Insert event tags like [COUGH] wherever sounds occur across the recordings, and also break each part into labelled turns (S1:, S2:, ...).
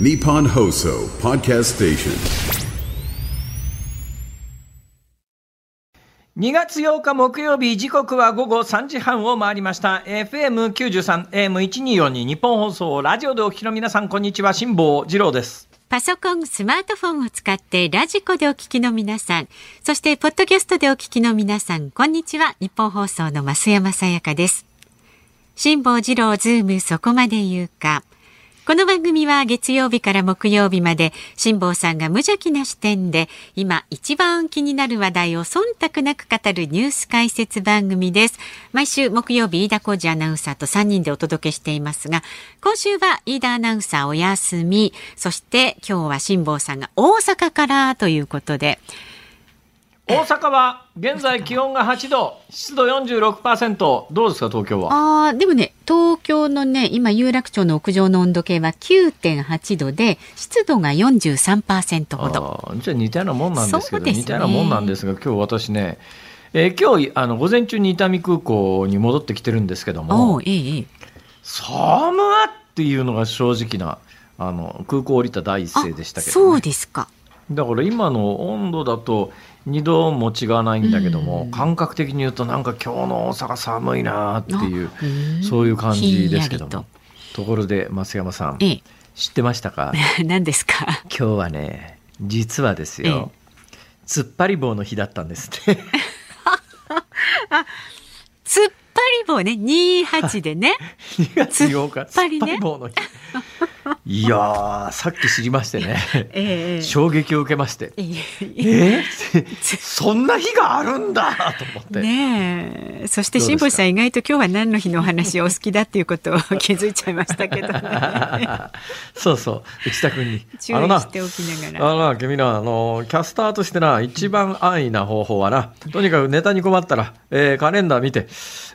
S1: Nippon Hoso Podcast Station.
S2: 2月8日木曜日時刻は午後3時半を回りました FM93 AM1242 日本放送ラジオでお聞きの皆さんこんにちは辛坊治郎です
S3: パソコン、スマートフォンを使ってラジコでお聞きの皆さん、そしてポッドキャストでお聞きの皆さん、こんにちは。日本放送の増山さやかです。辛坊治郎ズームそこまで言うか。この番組は月曜日から木曜日まで辛坊さんが無邪気な視点で今一番気になる話題を忖度なく語るニュース解説番組です。毎週木曜日飯田浩二アナウンサーと3人でお届けしていますが今週は飯田アナウンサーお休みそして今日は辛坊さんが大阪からということで
S2: 大阪は現在気温が8度、湿度46%、どうですか、東京は？
S3: ああ、でもね、東京のね、今、有楽町の屋上の温度計は9.8度で、湿度が43%ほど。
S2: じゃあ似たようなもんなんですけど、ね、似たようなもんなんですが、今日私ね、えー、今日あの午前中に伊丹空港に戻ってきてるんですけども、
S3: いい
S2: 寒っていうのが正直なあの空港降りた第一声でしたけど、
S3: ね、そうですか。
S2: だから今の温度だと2度も違わないんだけども、うん、感覚的に言うとなんか今日の大阪寒いなっていうそういう感じですけども。と。ころで増山さん、ええ、知ってましたか？[LAUGHS]
S3: 何ですか？
S2: 今日はね実はですよ、え、突っ張り棒の日だったんですって。
S3: 突っ張り棒ね。28でね。
S2: 2月8日突っ張り棒の日いやさっき知りましてね、えー、衝撃を受けまして、えー、えー、[LAUGHS] そんな日があるんだと思って。
S3: ねそして辛坊さん意外と今日は何の日のお話お好きだっていうことを気づいちゃいましたけどね。
S2: そうそう。内田君に。
S3: 注意しておきながら。
S2: あのな。君なあのキャスターとしてな一番安易な方法はなとにかくネタに困ったら、えー、カレンダー見て、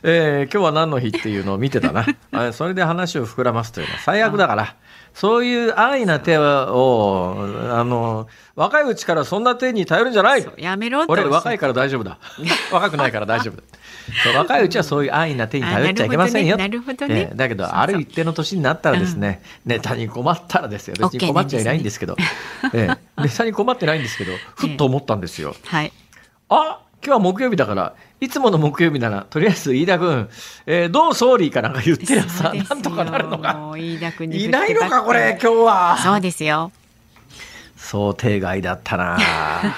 S2: えー、今日は何の日っていうのを見てたな [LAUGHS] それで話を膨らますというのは最悪だから。そういう安易な手を、あの、若いうちからそんな手に頼るんじゃない
S3: やめろ
S2: 俺若いから大丈夫だ。[LAUGHS] 若くないから大丈夫だ。若いうちはそういう安易な手に頼っちゃいけませんよ。
S3: なるほどね。
S2: だけど、ある一定の年になったらですね、ネタに困ったらですよ。別に困っちゃいないんですけど、ええ、ネタに困ってないんですけど、ふっと思ったんですよ。[LAUGHS]
S3: はい。
S2: あ今日は木曜日だから、いつもの木曜日なら、とりあえず飯田君、えー、どう総理かなんか言ってやさ、なんとかなるのか。飯田君いないのか、これ、今日は。
S3: そうですよ。
S2: 想定外だったな [LAUGHS]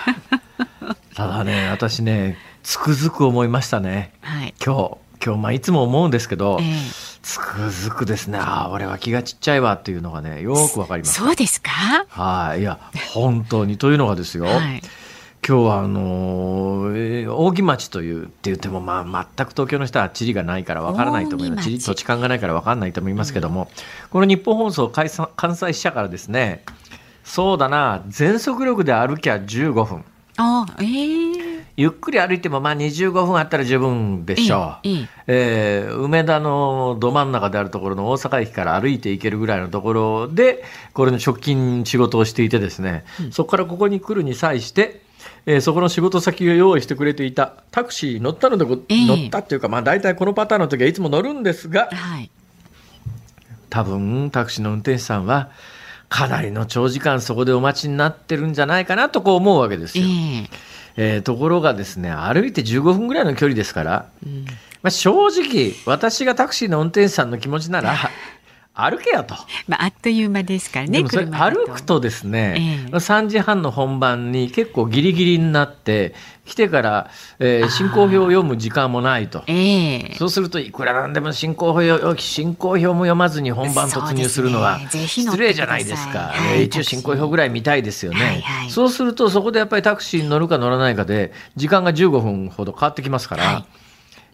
S2: ただね、私ね、つくづく思いましたね。はい、今日、今日、まあ、いつも思うんですけど、えー、つくづくですね、ああ、俺は気がちっちゃいわっていうのがね、よくわかります。
S3: そうですか？
S2: はい、いや、本当にというのがですよ。はい今日はあのー、扇町というって言っても、まあ、全く東京の人は地理がないからわからないと思います。地理土地勘がないからわからないと思いますけども、うん、この日本放送関西支社からですねそうだな全速力で歩きゃ15分。
S3: あ、えー、
S2: ゆっくり歩いてもまあ25分あったら十分でしょう、えー、梅田のど真ん中であるところの大阪駅から歩いていけるぐらいのところでこれの直近仕事をしていてですね、うん、そこからここに来るに際してえー、そこの仕事先を用意してくれていたタクシー乗ったので、えー、乗ったっていうか、まあ、大体このパターンの時はいつも乗るんですが、はい、多分タクシーの運転手さんはかなりの長時間そこでお待ちになってるんじゃないかなとこう思うわけですよ。えーえー、ところがですね歩いて15分ぐらいの距離ですから、うん、まあ、正直私がタクシーの運転手さんの気持ちなら歩けよと。
S3: まあ、あっという間ですからね。
S2: それ歩くとですね、えー、3時半の本番に結構ギリギリになって、来てから、えー、進行表を読む時間もないと。えー、そうすると、いくらなんでも進行表、進行表も読まずに本番突入するのは、失礼じゃないですか。はい、一応進行表ぐらい見たいですよね、はいはい。そうすると、そこでやっぱりタクシーに乗るか乗らないかで、時間が15分ほど変わってきますから、はい、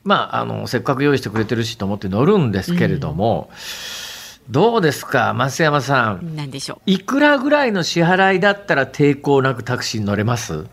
S2: まあ、あの、せっかく用意してくれてるしと思って乗るんですけれども、うんどうですか、増山さん？
S3: 何でしょう。
S2: いくらぐらいの支払いだったら抵抗なくタクシーに乗れます？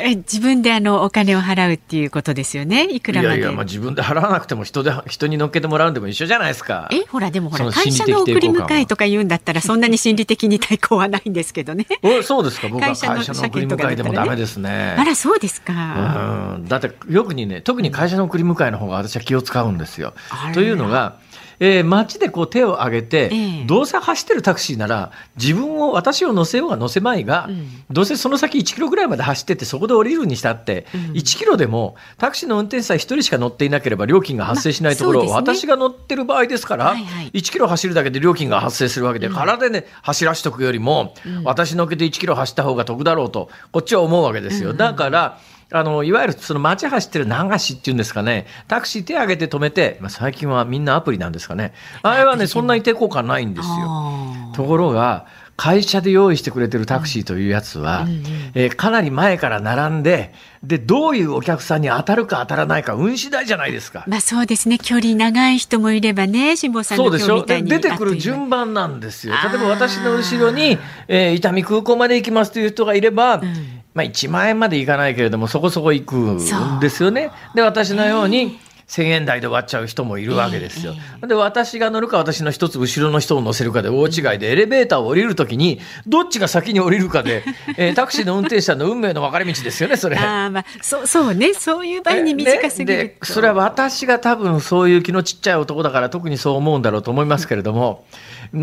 S3: え自分であのお金を払うっていうことですよね？いくらまで？いやいや、
S2: まあ自分で払わなくても人で人に乗っけてもらうんでも一緒じゃないですか。
S3: え、ほらでもほら会社の送り迎えとか言うんだったらそんなに心理的に抵抗はないんですけどね。[LAUGHS]
S2: おそうですか。僕は会社の送り迎えでもダメですね。
S3: あらそうですか。
S2: うん。だってよくにね特に会社の送り迎えの方が私は気を使うんですよ。というのが。えー、街でこう手を挙げて、えー、どうせ走ってるタクシーなら、自分を、私を乗せようが乗せまいが、うん、どうせその先1キロぐらいまで走ってって、そこで降りるにしたって、うん、1キロでもタクシーの運転手さん1人しか乗っていなければ料金が発生しないところ、まあね、私が乗ってる場合ですから、はいはい、1キロ走るだけで料金が発生するわけで、うん、体で、ね、走らしとくよりも、私乗っけて1キロ走った方が得だろうと、こっちは思うわけですよ。だから、あの、いわゆるその街走ってる流しっていうんですかね、タクシー手挙げて止めて、まあ、最近はみんなアプリなんですかね。あれはね、そんなに抵抗感ないんですよ。ところが、会社で用意してくれてるタクシーというやつは、うんうん、えー、かなり前から並んで、で、どういうお客さんに当たるか当たらないか、運次第じゃないですか。
S3: まあそうですね。距離長い人もいればね、辛坊さんの
S2: そうでしょ？で出てくる順番なんですよ。例えば私の後ろに、えー、伊丹空港まで行きますという人がいれば、うんまあ、1万円までいかないけれども、そこそこ行くんですよね。で、私のように、1000円台で終わっちゃう人もいるわけですよ。で、私が乗るか私の一つ後ろの人を乗せるかで大違いで、エレベーターを降りるときに、どっちが先に降りるかで、[LAUGHS] えー、タクシーの運転手さんの運命の分かれ道ですよね、それ。
S3: あまあ、そう、そうね。そういう場合に短すぎる、
S2: ね、それは私が多分そういう気のちっちゃい男だから特にそう思うんだろうと思いますけれども、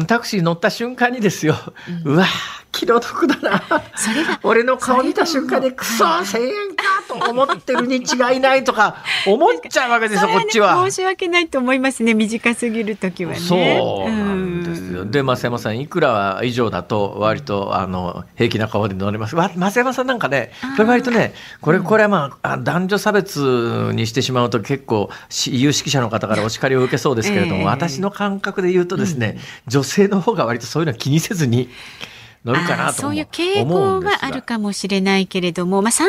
S2: タクシー乗った瞬間にですよ、うん、うわ気の毒だな。それが俺の顔見た瞬間で、くそ、1000円かと思ってるに違いないとか、思っちゃうわけですよ、こっちは。
S3: 申し訳ないと思いますね、短すぎる時はね。
S2: そうなんよ。で、増山さん、いくら以上だと、割と、あの、平気な顔で乗れます。増山さんなんかね、これ割とね、これ、これはまあ、男女差別にしてしまうと結構、有識者の方からお叱りを受けそうですけれども、私の感覚で言うとですね、女性の方が割とそういうのは気にせずに、乗るかなと
S3: そういう傾向はあるかもしれないけれども、まあ、3000円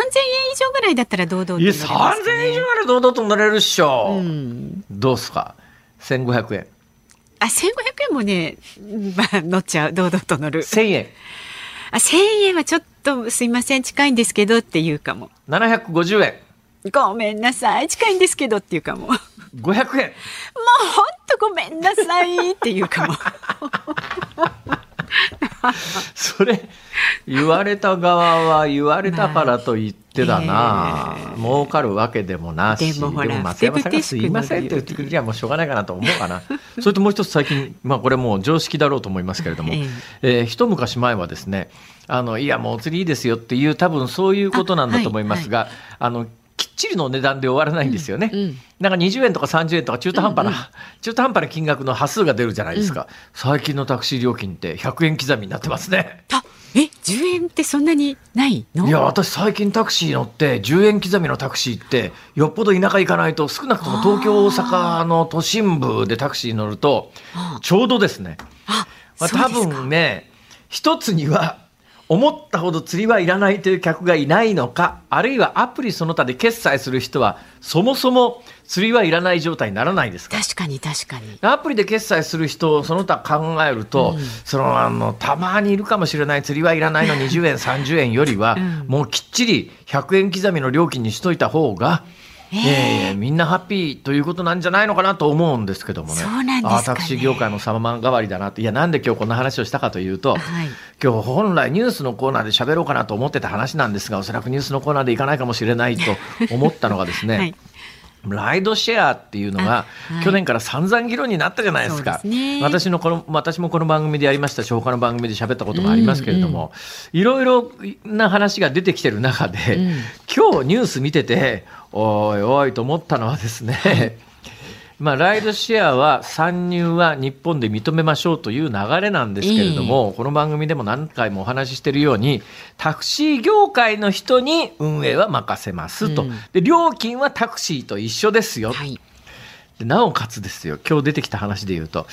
S3: 以上ぐらいだったら堂々とね、いや3000
S2: 円以上ぐらい堂々と乗れるっしょ、うん、どうすか？1500円
S3: あ1500円もね、まあ、乗っちゃう堂々と乗る。
S2: 1000円。
S3: あ1000円はちょっとすいません近いんですけどっていうかも。
S2: 750円。
S3: ごめんなさい近いんですけどっていうかも。
S2: 500円。もうほん
S3: とごめんなさいっていうかも。[LAUGHS]
S2: それ言われた側は言われたからと言ってだな、まあえ。ー、儲かるわけでもなし。
S3: でもほら
S2: 松山さんがすいませんって言ってくれりゃもうしょうがないかなと思うかな。[LAUGHS] それともう一つ最近、まあ、これもう常識だろうと思いますけれども、えー、えー、一昔前はですねあのいやもうお釣りいいですよっていう多分そういうことなんだと思いますがあ、はいはい、あのきっちりの値段で終わらないんですよね。うんうん、なんか20円とか30円とか中途半端な、うんうん、中途半端な金額の端数が出るじゃないですか。うん、最近のタクシー料金って100円刻みになってますね。
S3: あえ10円ってそんなにないの？
S2: いや私最近タクシー乗って10円刻みのタクシーってよっぽど田舎行かないと少なくとも東京大阪の都心部でタクシー乗るとちょうどですね。あまあ、多分ね一つには思ったほど釣りはいらないという客がいないのか、あるいはアプリその他で決済する人は、そもそも釣りはいらない状態にならないですか？
S3: 確かに確かに。
S2: アプリで決済する人をその他考えると、うん、そのあの、たまにいるかもしれない釣りはいらないの20円、30円よりは、うん、もうきっちり100円刻みの料金にしといた方が、えー、みんなハッピーということなんじゃないのかなと思うんですけどもね。
S3: そうなんです
S2: か、ね、タクシー業界の様変わりだなと。いや、なんで今日こんな話をしたかというと、はい、今日本来ニュースのコーナーで喋ろうかなと思ってた話なんですが、おそらくニュースのコーナーでいかないかもしれないと [LAUGHS] 思ったのがですね、はい。ライドシェアっていうのが、去年から散々議論になったじゃないですか。すね、私のこの私もこの番組でやりましたし他の番組で喋ったこともありますけれども、いろいろな話が出てきてる中で、うん、今日ニュース見てておいおいと思ったのはですね、[LAUGHS] まあ、ライドシェアは参入は日本で認めましょうという流れなんですけれども、この番組でも何回もお話ししているように、タクシー業界の人に運営は任せますと。で、料金はタクシーと一緒ですよ。はいなおかつですよ、今日出てきた話で言うと、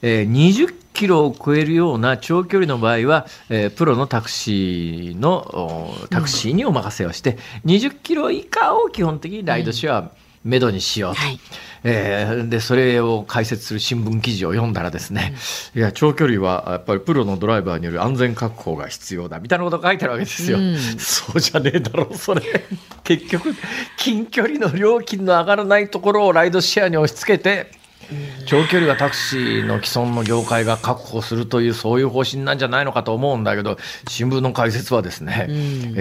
S2: えー、20キロを超えるような長距離の場合は、えー、プロのタクシーのタクシーにお任せをして、うん、20キロ以下を基本的にライドシェア、めどにしようと、はい、えー、でそれを解説する新聞記事を読んだらですね、うん、いや長距離はやっぱりプロのドライバーによる安全確保が必要だみたいなことが書いてあるわけですよ、うん、そうじゃねえだろうそれ。結局近距離の料金の上がらないところをライドシェアに押し付けて [LAUGHS] 長距離はタクシーの既存の業界が確保するというそういう方針なんじゃないのかと思うんだけど新聞の解説はですね、うん、え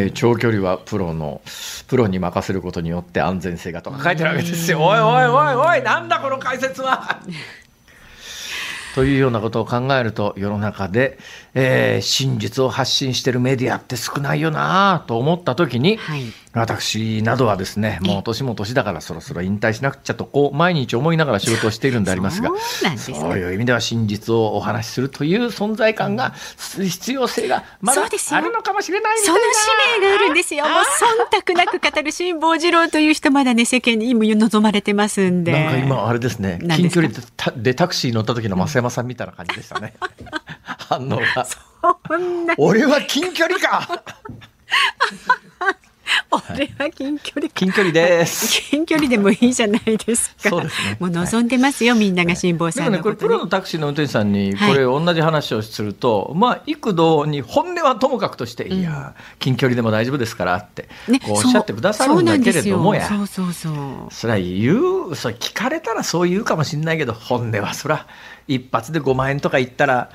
S2: ー、長距離はプロのプロに任せることによって安全性がとか書いてるわけですよ。おいおいおいおいなんだこの解説は。[LAUGHS] というようなことを考えると世の中で、えー、真実を発信しているメディアって少ないよなと思った時に、はい、私などはですねもう年も年だからそろそろ引退しなくちゃとこう毎日思いながら仕事をしているんでありますがそう、ね,、いう意味では真実をお話しするという存在感が、必要性がまだあるのかもしれない
S3: その使命があるんですよ。もう忖度なく語る辛坊治郎という人まだね世間に今望まれてますんで。
S2: なんか今あれですね。近距離でタクシー乗った時の増山さんみたいな感じでしたね。[LAUGHS] 反応が俺は近距離か [LAUGHS]
S3: 俺は近距離
S2: 近距離です。
S3: 近距離でもいいじゃないですか。
S2: そうですね。
S3: もう望んでますよ、はい、みんなが辛抱さん
S2: の、ね、これプロのタクシーの運転手さんにこれ同じ話をすると、はい、まあ幾度に本音はともかくとして、うん、いや近距離でも大丈夫ですからって、ね、こうおっしゃってくださるんだけれどもや。
S3: そうそうそう
S2: それは言う、それ聞かれたらそう言うかもしれないけど、本音はそら一発で5万円とか言ったら。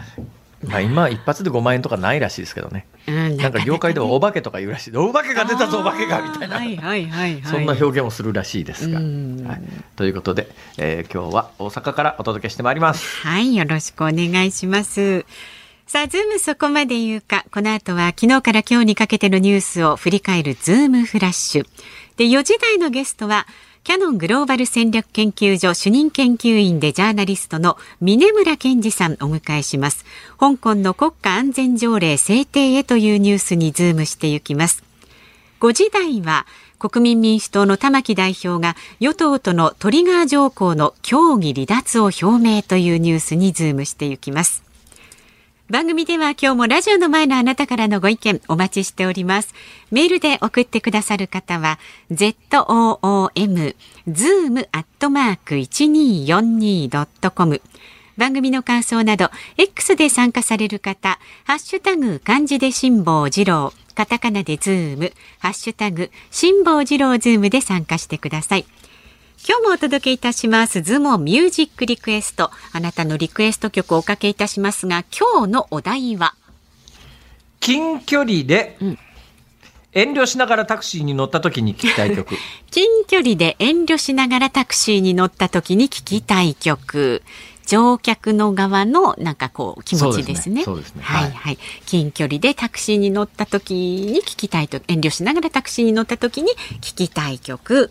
S2: まあ、今一発で5万円とかないらしいですけどね、うん、なんか業界ではお化けとか言うらしい。お化けが出たぞお化けがみたいな、はいはいはいはい、そんな表現をするらしいですが、はい、ということで、えー、今日は大阪からお届けしてまいります。
S3: はいよろしくお願いします。さあ、ズームそこまで言うか。この後は昨日から今日にかけてのニュースを振り返るズームフラッシュ。で、4時台のゲストは、キヤノングローバル戦略研究所主任研究員でジャーナリストの峯村健司さんお迎えします。香港の国家安全条例制定へというニュースにズームしていきます。5時台は国民民主党の玉木代表が与党とのトリガー条項の協議離脱を表明というニュースにズームしていきます。番組では今日もラジオの前のあなたからのご意見お待ちしております。メールで送ってくださる方は、zoom, zoom アットマーク 1242.com 番組の感想など、X で参加される方、ハッシュタグ漢字で辛坊治郎、カタカナでズーム、ハッシュタグ辛坊治郎ズームで参加してください。今日もお届けいたしますズームオンミュージックリクエストあなたのリクエスト曲をおかけいたしますが今日のお題は？
S2: 近距離で、うん遠慮しながらタクシーに乗った時に聞きたい曲。[LAUGHS]
S3: 近距離で遠慮しながらタクシーに乗った時に聞きたい曲。乗客の側のなんかこう気持ちですね。
S2: そうですね。
S3: はい、はい、近距離でタクシーに乗った時に聞きたいと遠慮しながらタクシーに乗った時に聞きたい曲、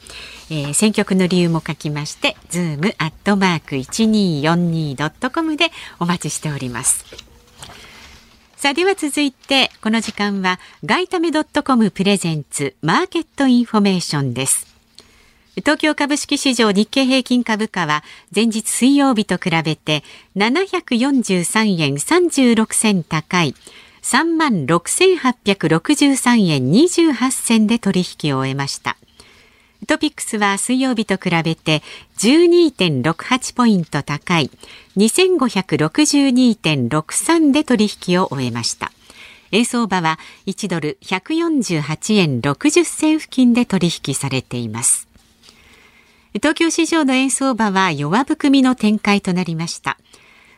S3: えー、選曲の理由も書きまして、ズームアットマーク一二四二ドットコムでお待ちしております。さあでは続いてこの時間はガイタメドットコムプレゼンツマーケットインフォメーションです。東京株式市場日経平均株価は前日水曜日と比べて743円36銭高い3万6863円28銭で取引を終えました。トピックスは水曜日と比べて12.68ポイント高い2562.63で取引を終えました。円相場は1ドル148円60銭付近で取引されています。東京市場の円相場は弱含みの展開となりました。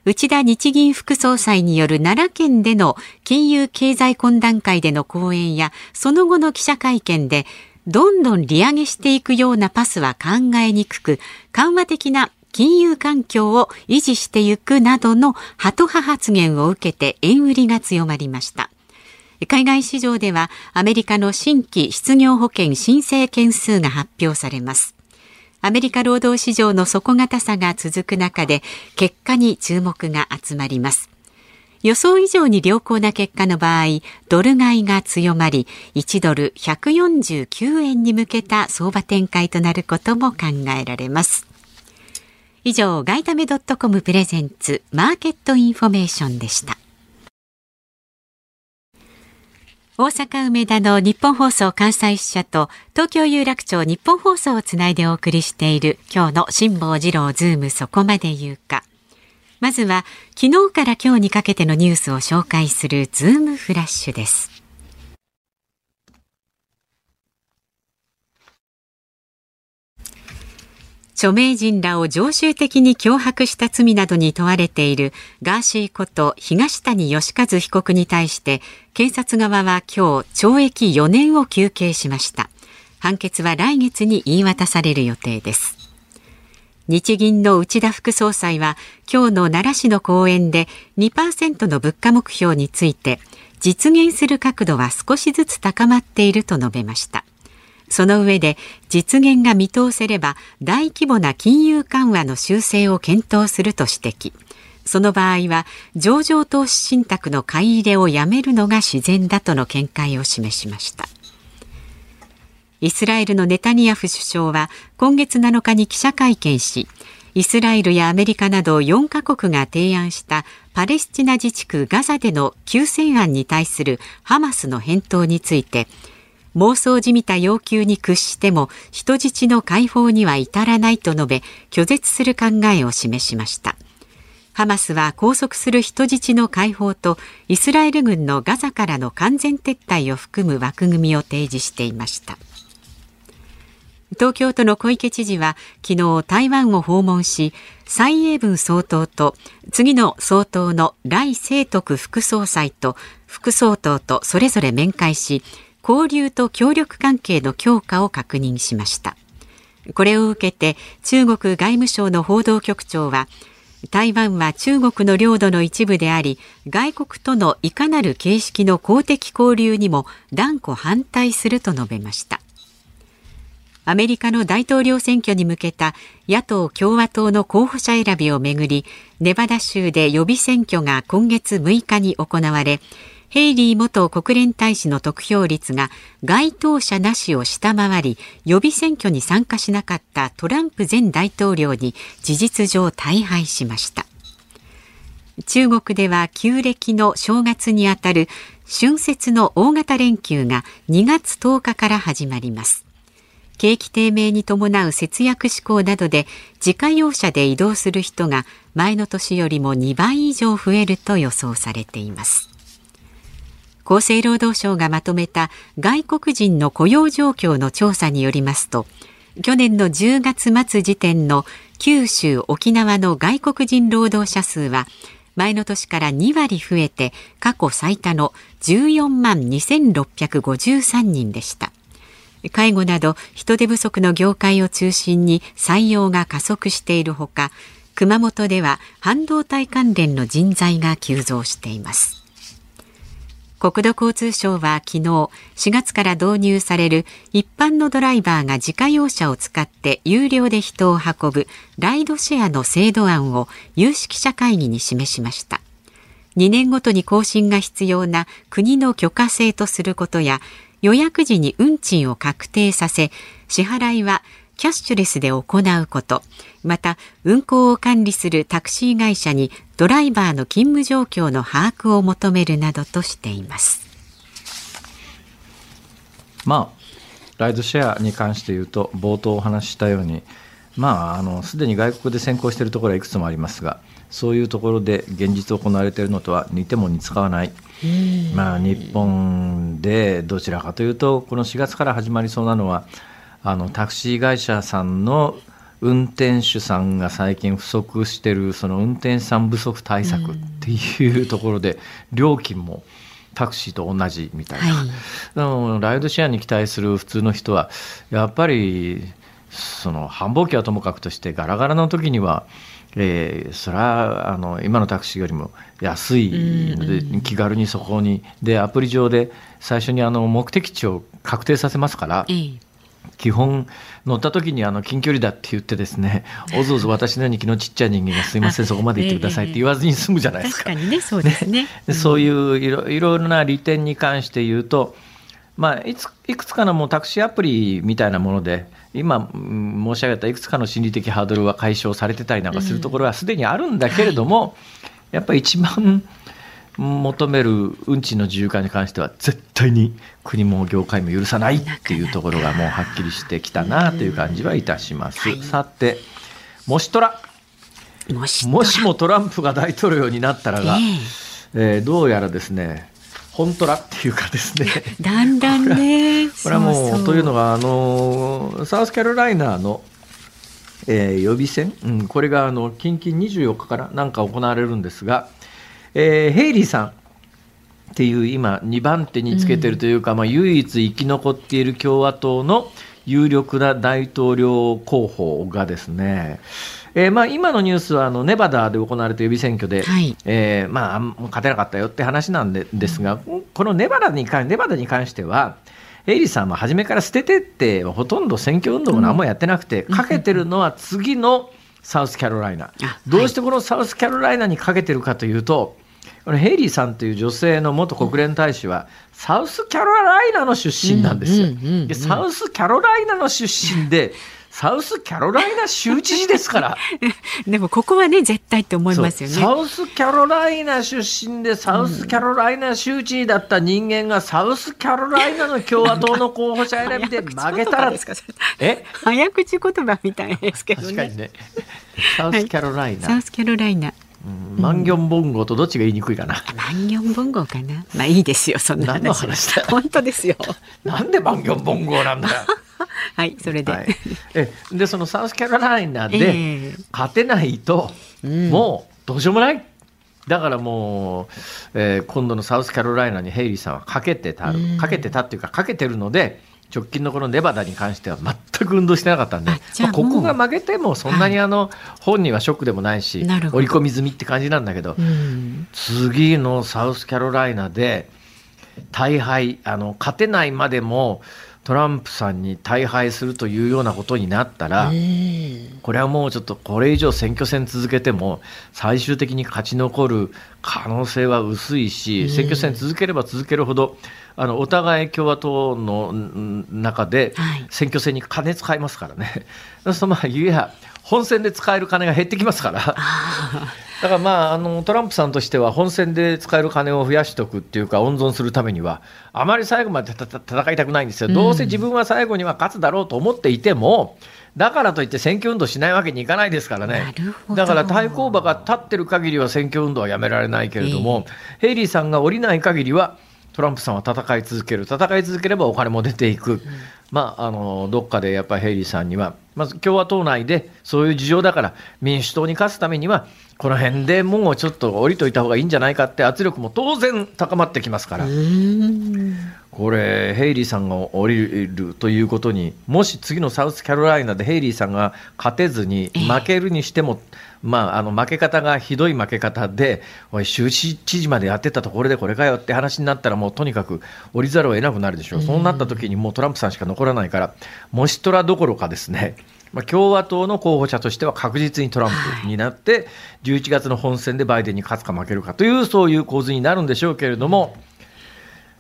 S3: 内田日銀副総裁による奈良県での金融経済懇談会での講演やその後の記者会見でどんどん利上げしていくようなパスは考えにくく緩和的な金融環境を維持していくなどのハト派発言を受けて円売りが強まりました。海外市場ではアメリカの新規失業保険申請件数が発表されます。アメリカ労働市場の底堅さが続く中で結果に注目が集まります。予想以上に良好な結果の場合ドル買いが強まり1ドル149円に向けた相場展開となることも考えられます。以上ガイタメドットコムプレゼンツマーケットインフォメーションでした。大阪梅田のニッポン放送関西支社と東京有楽町ニッポン放送をつないでお送りしている今日の辛坊治郎ズームそこまで言うか。まずは昨日から今日にかけてのニュースを紹介するズームフラッシュです。著名人らを常習的に脅迫した罪などに問われているガーシーこと東谷義和被告に対して検察側は今日懲役4年を求刑しました。判決は来月に言い渡される予定です。日銀の内田副総裁は今日の奈良市の講演で2%の物価目標について実現する角度は少しずつ高まっていると述べました。その上で実現が見通せれば大規模な金融緩和の修正を検討すると指摘。その場合は上場投資信託の買い入れをやめるのが自然だとの見解を示しました。イスラエルのネタニヤフ首相は今月7日に記者会見しイスラエルやアメリカなど4カ国が提案したパレスチナ自治区ガザでの休戦案に対するハマスの返答について妄想じみた要求に屈しても人質の解放には至らないと述べ拒絶する考えを示しました。ハマスは拘束する人質の解放とイスラエル軍のガザからの完全撤退を含む枠組みを提示していました。東京都の小池知事は昨日台湾を訪問し蔡英文総統と次の総統の来清徳副総裁と副総統とそれぞれ面会し交流と協力関係の強化を確認しました。これを受けて中国外務省の報道局長は台湾は中国の領土の一部であり外国とのいかなる形式の公的交流にも断固反対すると述べました。アメリカの大統領選挙に向けた野党・共和党の候補者選びをめぐりネバダ州で予備選挙が今月6日に行われヘイリー元国連大使の得票率が該当者なしを下回り予備選挙に参加しなかったトランプ前大統領に事実上大敗しました。中国では旧暦の正月にあたる春節の大型連休が2月10日から始まります。景気低迷に伴う節約志向などで自家用車で移動する人が前の年よりも2倍以上増えると予想されています。厚生労働省がまとめた外国人の雇用状況の調査によりますと去年の10月末時点の九州沖縄の外国人労働者数は前の年から2割増えて過去最多の14万2653人でした。介護など人手不足の業界を中心に採用が加速しているほか熊本では半導体関連の人材が急増しています。国土交通省は昨日4月から導入される一般のドライバーが自家用車を使って有料で人を運ぶライドシェアの制度案を有識者会議に示しました。2年ごとに更新が必要な国の許可制とすることや予約時に運賃を確定させ支払いはキャッシュレスで行うこと。また運行を管理するタクシー会社にドライバーの勤務状況の把握を求めるなどとしています。
S2: まあライドシェアに関して言うと冒頭お話ししたようにまああのすでに外国で先行しているところはいくつもありますがそういうところで現実行われているのとは似ても似つかわない、まあ、日本でどちらかというとこの4月から始まりそうなのはあのタクシー会社さんの運転手さんが最近不足しているその運転手さん不足対策っていうところで料金もタクシーと同じみたいな、はい、ライドシェアに期待する普通の人はやっぱりその繁忙期はともかくとしてガラガラの時にはえー、それはあの今のタクシーよりも安いので、気軽にそこにでアプリ上で最初にあの目的地を確定させますから、基本乗った時にあの近距離だって言ってですね [LAUGHS] おずおず私のように気のちっちゃい人間がすいません [LAUGHS] そこまで行ってくださいって言わずに済むじゃないですか。
S3: 確かにねそうですね。
S2: ねそういういろいろな利点に関して言うとまあ、いついくつかのもうタクシーアプリみたいなもので今申し上げたいくつかの心理的ハードルは解消されてたりなんかするところはすでにあるんだけれども、やっぱり一番求める運賃の自由化に関しては絶対に国も業界も許さないっていうところがもうはっきりしてきたなという感じはいたします。さてもしトラ。もしもトランプが大統領になったらが、えー、どうやらですね本トラっていうかですね。
S3: だんだんね。[LAUGHS]
S2: これはもうというのがあのサウスカロライナの、えー、予備選、うん、これがあの近々24日からなんか行われるんですが、えー、ヘイリーさんっていう今2番手につけてるというか、うん、まあ、唯一生き残っている共和党の有力な大統領候補がですね、えー、まあ今のニュースはあのネバダで行われた予備選挙で、はい、えー、まあ勝てなかったよって話なんでですが、うん、このネバダに関ネバダに関しては。エイリさんは初めから捨ててってほとんど選挙運動も何もやってなくて、かけてるのは次のサウスカロライナ、どうしてこのサウスカロライナにかけてるかというと、ヘイリーさんという女性の元国連大使は、サウスカロライナの出身なんですよ。でサウスカロライナの出身で、サウスキャロライナ州知事ですから。[LAUGHS]
S3: でもここはね、絶対って思いますよね。
S2: サウスキャロライナ出身で、サウスキャロライナ州知事だった人間が、サウスキャロライナの共和党の候補者選びで負けたら、
S3: え？早口言葉みたいですけどね。
S2: 確かにね。サウスキャロライナ。
S3: サウスキャロライナ。
S2: マンギョンボンゴとどっちが言いにくいかな。
S3: マンギョンボンゴかな。まあいいですよ、そんな
S2: 話。何の話だ
S3: 本当ですよ。
S2: なんでマンギョンボンゴなんだよ。[LAUGHS]
S3: はい、それで。はい、
S2: えで、そのサウスカロライナで勝てないと、えー、もうどうしようもない。だからもう、えー、今度のサウスカロライナにヘイリーさんはかけてた、かけてたっていうか、かけてるので、直近のこのネバダに関しては全く運動してなかったんで、まあ、ここが負けてもそんなにあの、本人はショックでもないし、織り込み済みって感じなんだけど、次のサウスカロライナで大敗あの勝てないまでもトランプさんに大敗するというようなことになったら、これはもうちょっとこれ以上選挙戦続けても、最終的に勝ち残る可能性は薄いし、選挙戦続ければ続けるほど、あのお互い共和党の中で選挙戦に金使いますからね、はい、そのまあいや本選で使える金が減ってきますから。[LAUGHS] だからまああのトランプさんとしては本選で使える金を増やしておくっていうか温存するためにはあまり最後まで戦いたくないんですよ、どうせ自分は最後には勝つだろうと思っていてもだからといって選挙運動しないわけにいかないですからね。だから対抗馬が立ってる限りは選挙運動はやめられないけれども、えー、ヘイリーさんが降りない限りはトランプさんは戦い続ける。戦い続ければお金も出ていく、うん、まあ、あのどっかでやっぱりヘイリーさんにはまず共和党内でそういう事情だから民主党に勝つためにはこの辺でもうちょっと降りといた方がいいんじゃないかって圧力も当然高まってきますから、これ、ヘイリー。さんが降りるということに、もし次のサウスカロライナでヘイリーさんが勝てずに負けるにしても、まあ、あの負け方がひどい負け方で、おい、州知事までやってたところでこれかよって話になったら、もうとにかく降りざるを得なくなるでしょう、そうなった時にもうトランプさんしか残らないから、もしトラどころかですね。まあ、共和党の候補者としては確実にトランプになって、11月の本選でバイデンに勝つか負けるかという、そういう構図になるんでしょうけれども、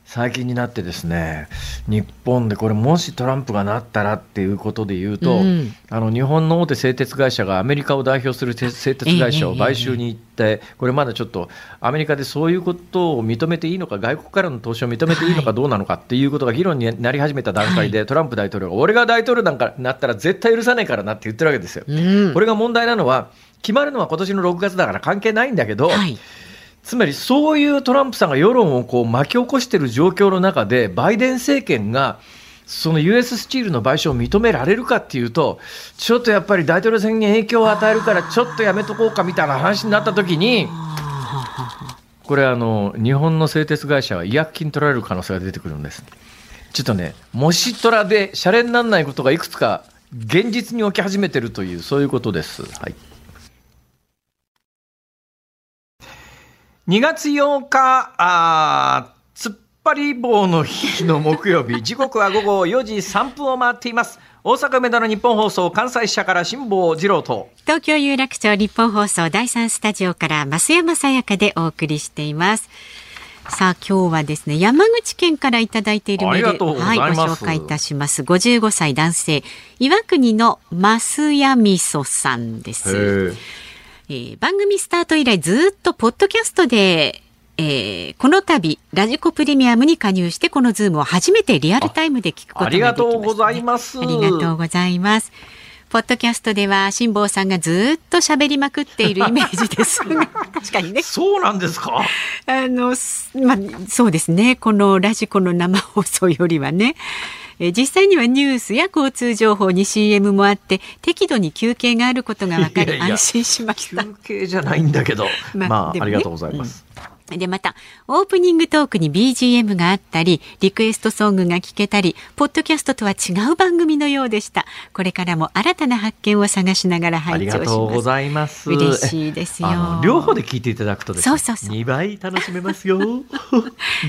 S2: 最近になってですね日本でこれもしトランプがなったらっていうことで言うと、うん、あの日本の大手製鉄会社がアメリカを代表する [LAUGHS] 製鉄会社を買収に行って、これまだちょっとアメリカでそういうことを認めていいのか外国からの投資を認めていいのかどうなのかっていうことが議論になり始めた段階で、トランプ大統領が俺が大統領なんかなったら絶対許さないからなって言ってるわけですよ。うん、これが問題なのは決まるのは今年の6月だから関係ないんだけど、はいつまりそういうトランプさんが世論をこう巻き起こしている状況の中で、バイデン政権がその US スチールの賠償を認められるかっていうと、ちょっとやっぱり大統領選に影響を与えるから、ちょっとやめとこうかみたいな話になったときに、これあの、日本の製鉄会社は違約金取られる可能性が出てくるんです。ちょっとね、もしトラでシャレにならないことがいくつか現実に起き始めてるという、そういうことです。はい。2月8日、あ突っ張り棒の日の木曜日、[LAUGHS] 時刻は午後4時3分を回っています。大阪梅田の日本放送関西支社から辛坊治郎と。
S3: 東京有楽町ニッポン放送第三スタジオから増山さやかでお送りしています。さあ今日はですね山口県からいただいているメールはいご紹介いたします。55歳男性岩国の増谷味噌さんですえー、番組スタート以来ずっとポッドキャストでえー、この度ラジコプレミアムに加入してこのズームを初めてリアルタイムで聞くことができました、ね、ありがとうございます。ありがとうございます。ポッドキャストでは辛坊さんがずっと喋りまくっているイメージです確かにね。
S2: そうなんですか？
S3: あのまあそうですね。このラジコの生放送よりはねえ実際にはニュースや交通情報に CM もあって適度に休憩があることが分かり安心しました
S2: 休憩じゃないんだけどまあ、ね、ありがとうございます、
S3: で、また、オープニングトークに BGM があったり、リクエストソングが聞けたり、ポッドキャストとは違う番組のようでした。これからも新たな発見を探しながら拝聴します。ありがと
S2: うございます。
S3: 嬉しいですよ。
S2: 両方で聞いていただくとです
S3: ね、そうそうそう。
S2: 2倍楽しめますよ。[LAUGHS]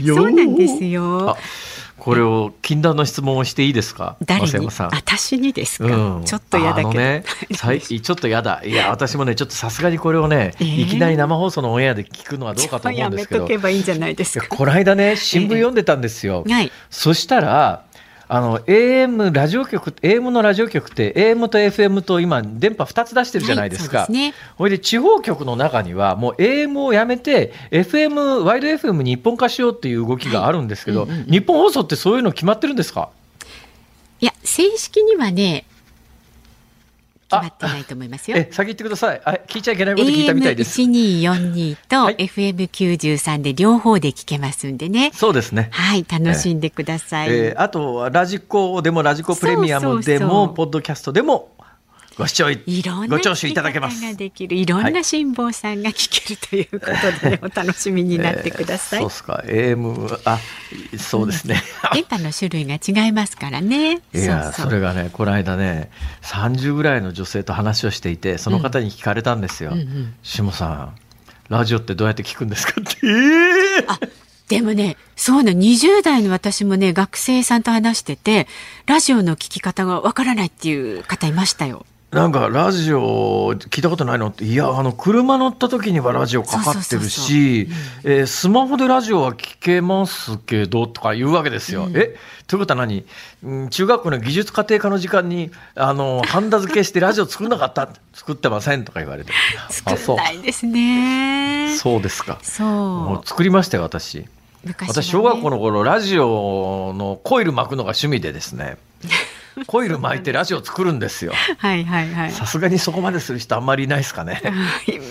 S3: そうなんですよ。
S2: これを禁断の質問をしていいですか？
S3: 誰に？私にですか、うん、ちょっと嫌だけど、ね、[LAUGHS]
S2: ちょっと嫌だ。いや私もねちょっとさすがにこれをね、えー、いきなり生放送のオンエアで聞くのはどうかと思うんですけど。
S3: やめとけばいいんじゃないですか？
S2: この間ね新聞読んでたんですよ、えーはい、そしたらあの AM ラジオ局 AM のラジオ局って AM と FM と今電波2つ出してるじゃないですか。はい、ね、ほいで地方局の中にはもう AM をやめて FM ワイド FM に一本化しようっていう動きがあるんですけど、はいうんうん、日本放送ってそういうの決まってるんですか？
S3: いや正式にはね決まってないと思いますよ。
S2: え、先言ってください。あ、聞いちゃいけないこと聞いたみたいです。
S3: AM1242 と FM93 で両方で聞けますんでね。
S2: そうですね。
S3: はい、楽しんでください。え
S2: ー、あとはラジコでもラジコプレミアムでもポッドキャストでもご視聴いろんなご聴取いただけます。
S3: ができるいろんな辛抱さんが聞けるということで、お楽しみになってください。
S2: えー、そうですか。AM あそうですね。
S3: 電波の種類が違いますからね。[LAUGHS]
S2: いやそれがねこの間ね30ぐらいの女性と話をしていてその方に聞かれたんですよ。うんうん、下さんラジオってどうやって聞くんですか？って。え
S3: ー、あでもね、そうな、20代の私もね、学生さんと話してて、ラジオの聞き方がわからないっていう方いましたよ。
S2: なんかラジオ聞いたことないの？っていやあの車乗った時にはラジオかかってるしスマホでラジオは聞けますけどとか言うわけですよ。うん、え？ということは何、うん、中学校の技術家庭科の時間にあのハンダ付けしてラジオ作んなかった？作ってませんとか言われて。[LAUGHS]
S3: 作んないですね。
S2: そうですか。
S3: そう。
S2: もう作りましたよ私。ね、私小学校の頃ラジオのコイル巻くのが趣味でですね [LAUGHS] コイル巻いてラジオ作るんですよ。
S3: はいはいはい。
S2: さすがにそこまでする人あんまりいないですかね。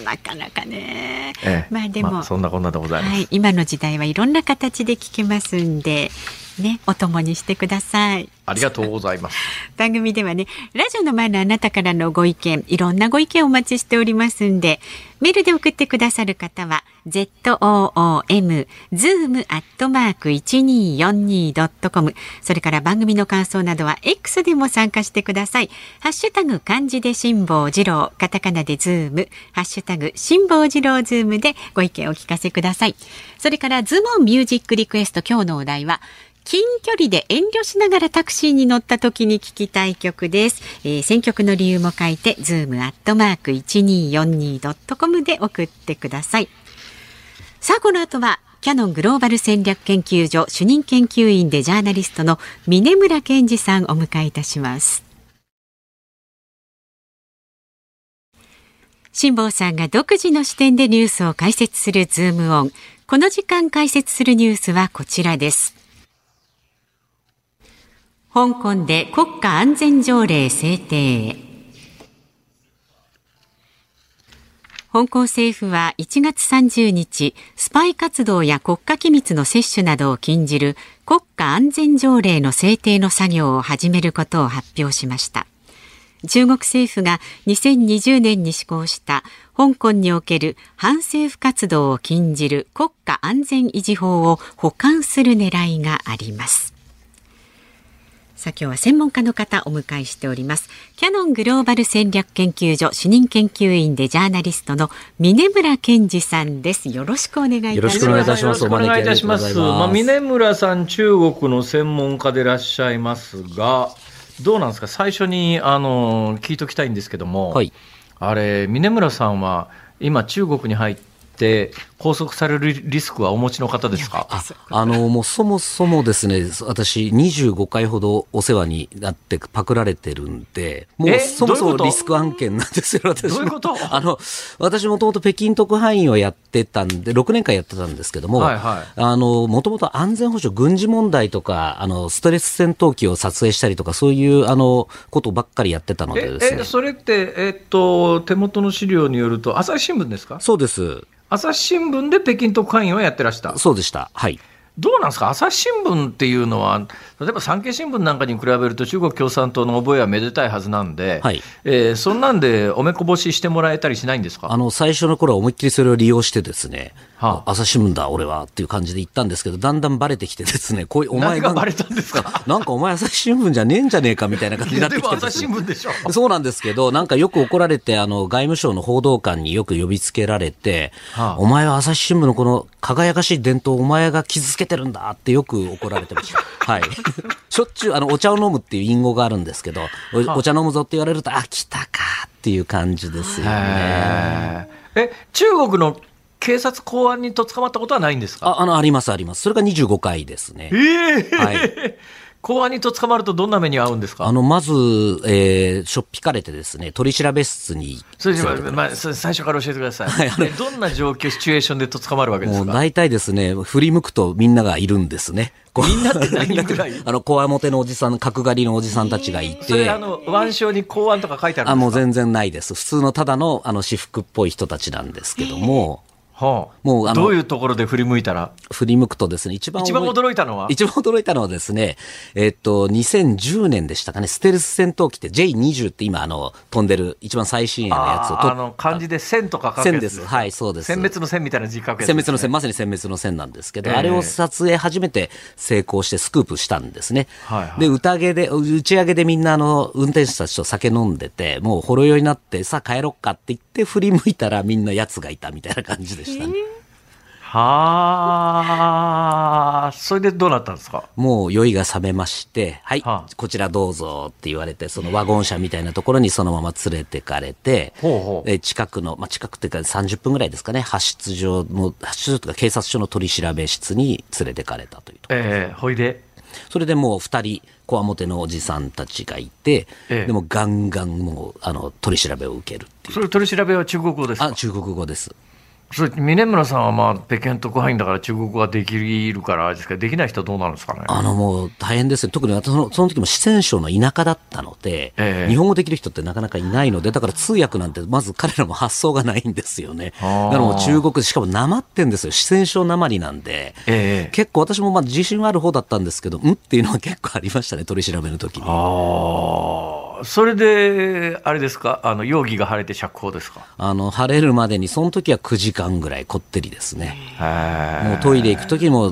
S3: なかなかね。ええ、まあでも、まあ、
S2: そんなこんなでございます、はい。
S3: 今の時代はいろんな形で聞けますんで、ね、お供にしてください。
S2: ありがとうございます。[LAUGHS]
S3: 番組ではね、ラジオの前のあなたからのご意見、いろんなご意見をお待ちしておりますんで、メールで送ってくださる方は、zoom、zoom アットマーク 1242.com、それから番組の感想などは X でも参加してください。ハッシュタグ漢字で辛坊治郎、カタカナでズーム、ハッシュタグ辛坊治郎ズームでご意見をお聞かせください。それからズームオンミュージックリクエスト今日のお題は、近距離で遠慮しながらタクシーに乗った時に聞きたい曲です。えー、選曲の理由も書いて、ズームアットマーク 1242.com で送ってください。さあ、この後は、キヤノングローバル戦略研究所主任研究員でジャーナリストの峯村健司さんお迎えいたします。辛坊さんが独自の視点でニュースを解説するズームオン。この時間解説するニュースはこちらです。香港で国家安全条例制定香港政府は1月30日、スパイ活動や国家機密の摂取などを禁じる国家安全条例の制定の作業を始めることを発表しました。中国政府が2020年に施行した香港における反政府活動を禁じる国家安全維持法を補完する狙いがあります。さあ今日は専門家の方お迎えしております。キャノングローバル戦略研究所主任研究員でジャーナリストの峰村健二さんです。よろしくお願いいたします。よろしくお願いいたします。
S2: お願いいたします。まあ峰村さん中国の専門家でいらっしゃいますがどうなんですか？最初にあの聞いときたいんですけども、はい、あれ峰村さんは今中国に入ってって拘束されるリスクはお持ちの方ですか？
S4: ああのもうそもそもですね私25回ほどお世話になってパクられてるんでもうそもそもリスク案件なんですよ私
S2: どういうこと？
S4: あの私もともと北京特派員をやってたんで6年間やってたんですけども、はいはい、あのもともと安全保障軍事問題とかあのストレス戦闘機を撮影したりとかそういうあのことばっかりやってたのでですね。
S2: それってえっと手元の資料によると朝日新聞ですか？
S4: そうです
S2: 朝日新聞で北京特派員をやってらした。
S4: そうでした。はい。
S2: どうなんですか、朝日新聞っていうのは、例えば産経新聞なんかに比べると、中国共産党の覚えはめでたいはずなんで、はい。えー、そんなんでおめこぼししてもらえたりしないんですか？
S4: あの最初の頃は思いっきりそれを利用してですね、はあ、朝日新聞だ、俺はっていう感じで言ったんですけど、だんだんバレてきてですね、こういうお前
S2: が。バレたんですか？[LAUGHS]
S4: なんかお前朝日新聞じゃねえんじゃねえかみたいな感じになってきて、
S2: ね、朝日新聞でしょ。
S4: そうなんですけど、なんかよく怒られて、あの、外務省の報道官によく呼びつけられて、はあ、お前は朝日新聞のこの輝かしい伝統をお前が傷つけてるんだってよく怒られてました。[LAUGHS] はい。しょっちゅう、あの、お茶を飲むっていう隠語があるんですけど、おお茶飲むぞって言われると、あ、来たかっていう感じですよね。
S2: え、中国の警察公安にと捕まったことはないんですか？
S4: ああの、あります、あります。それが25回ですね。
S2: ええー、はい。公安にと捕まるとどんな目に遭うんですか？
S4: あの、まず、えー、しょっぴかれてですね、取り調べ室に。
S2: それまあ、最初から教えてください。はい、あのどんな状況、シチュエーションでと捕まるわけですか？もう
S4: 大体ですね、振り向くとみんながいるんですね。
S2: みんなって何人ぐらい？[LAUGHS]
S4: あの、こわもてのおじさん、角刈りのおじさんたちがいて。そ
S2: れ、あの、腕章に公安とか書いてあるんですか？あ、
S4: もう全然ないです。普通のただの、あの、私服っぽい人たちなんですけども。
S2: はあ、もうあのどういうところで振り向いたら？
S4: 振り向くとですね、
S2: 一番一番驚いたのは？
S4: 一番驚いたのはですね、えっと、2010年でしたかね、ステルス戦闘機って J20 って今、あの、飛んでる一番最新鋭のやつを
S2: あの、漢字で線とか書く
S4: 線です。はい、そうです。
S2: 殲滅の線みたいな字書くや
S4: つ、ね、殲滅の線、まさに殲滅の線なんですけど、えー、あれを撮影初めて成功してスクープしたんですね。はいはい、で、宴で、打ち上げでみんなあの、運転手たちと酒飲んでて、もうほろ酔いになって、さあ帰ろっかって言って振り向いたらみんな奴がいたみたいな感じでした。ね。えー。
S2: はあ、それでどうなったんですか？
S4: もう酔いが覚めまして、はい、はあ、こちらどうぞって言われて、そのワゴン車みたいなところにそのまま連れてかれて、ほうほう。近くの、まあ、近くっていうか30分ぐらいですかね、発出場の、発出場とか警察署の取り調べ室に連れてかれたというと
S2: ええー、ほいで？
S4: それでもう二人、こわもてのおじさんたちがいて、ええ、でもガンガンもう、あの、取り調べを受けるっていう。
S2: それ取り調べは中国語ですか？あ、
S4: 中国語です。
S2: それ峰村さんはまあ北京特派員だから中国語ができるからですけど、できない人はどうなるんですかね？
S4: あのもう大変ですよ、特にそのその時も四川省の田舎だったので、えー、日本語できる人ってなかなかいないので、だから通訳なんて、まず彼らも発想がないんですよね。だからもう中国、しかもなまってんですよ、四川省なまりなんで、えー、結構私もまあ自信はある方だったんですけど、んっていうのは結構ありましたね、取り調べの時に。
S2: あそれで、あれですか、あの容疑が晴れて釈放ですか？
S4: あの晴れるまでに、その時は9時間ぐらいこってりですね。もうトイレ行く時も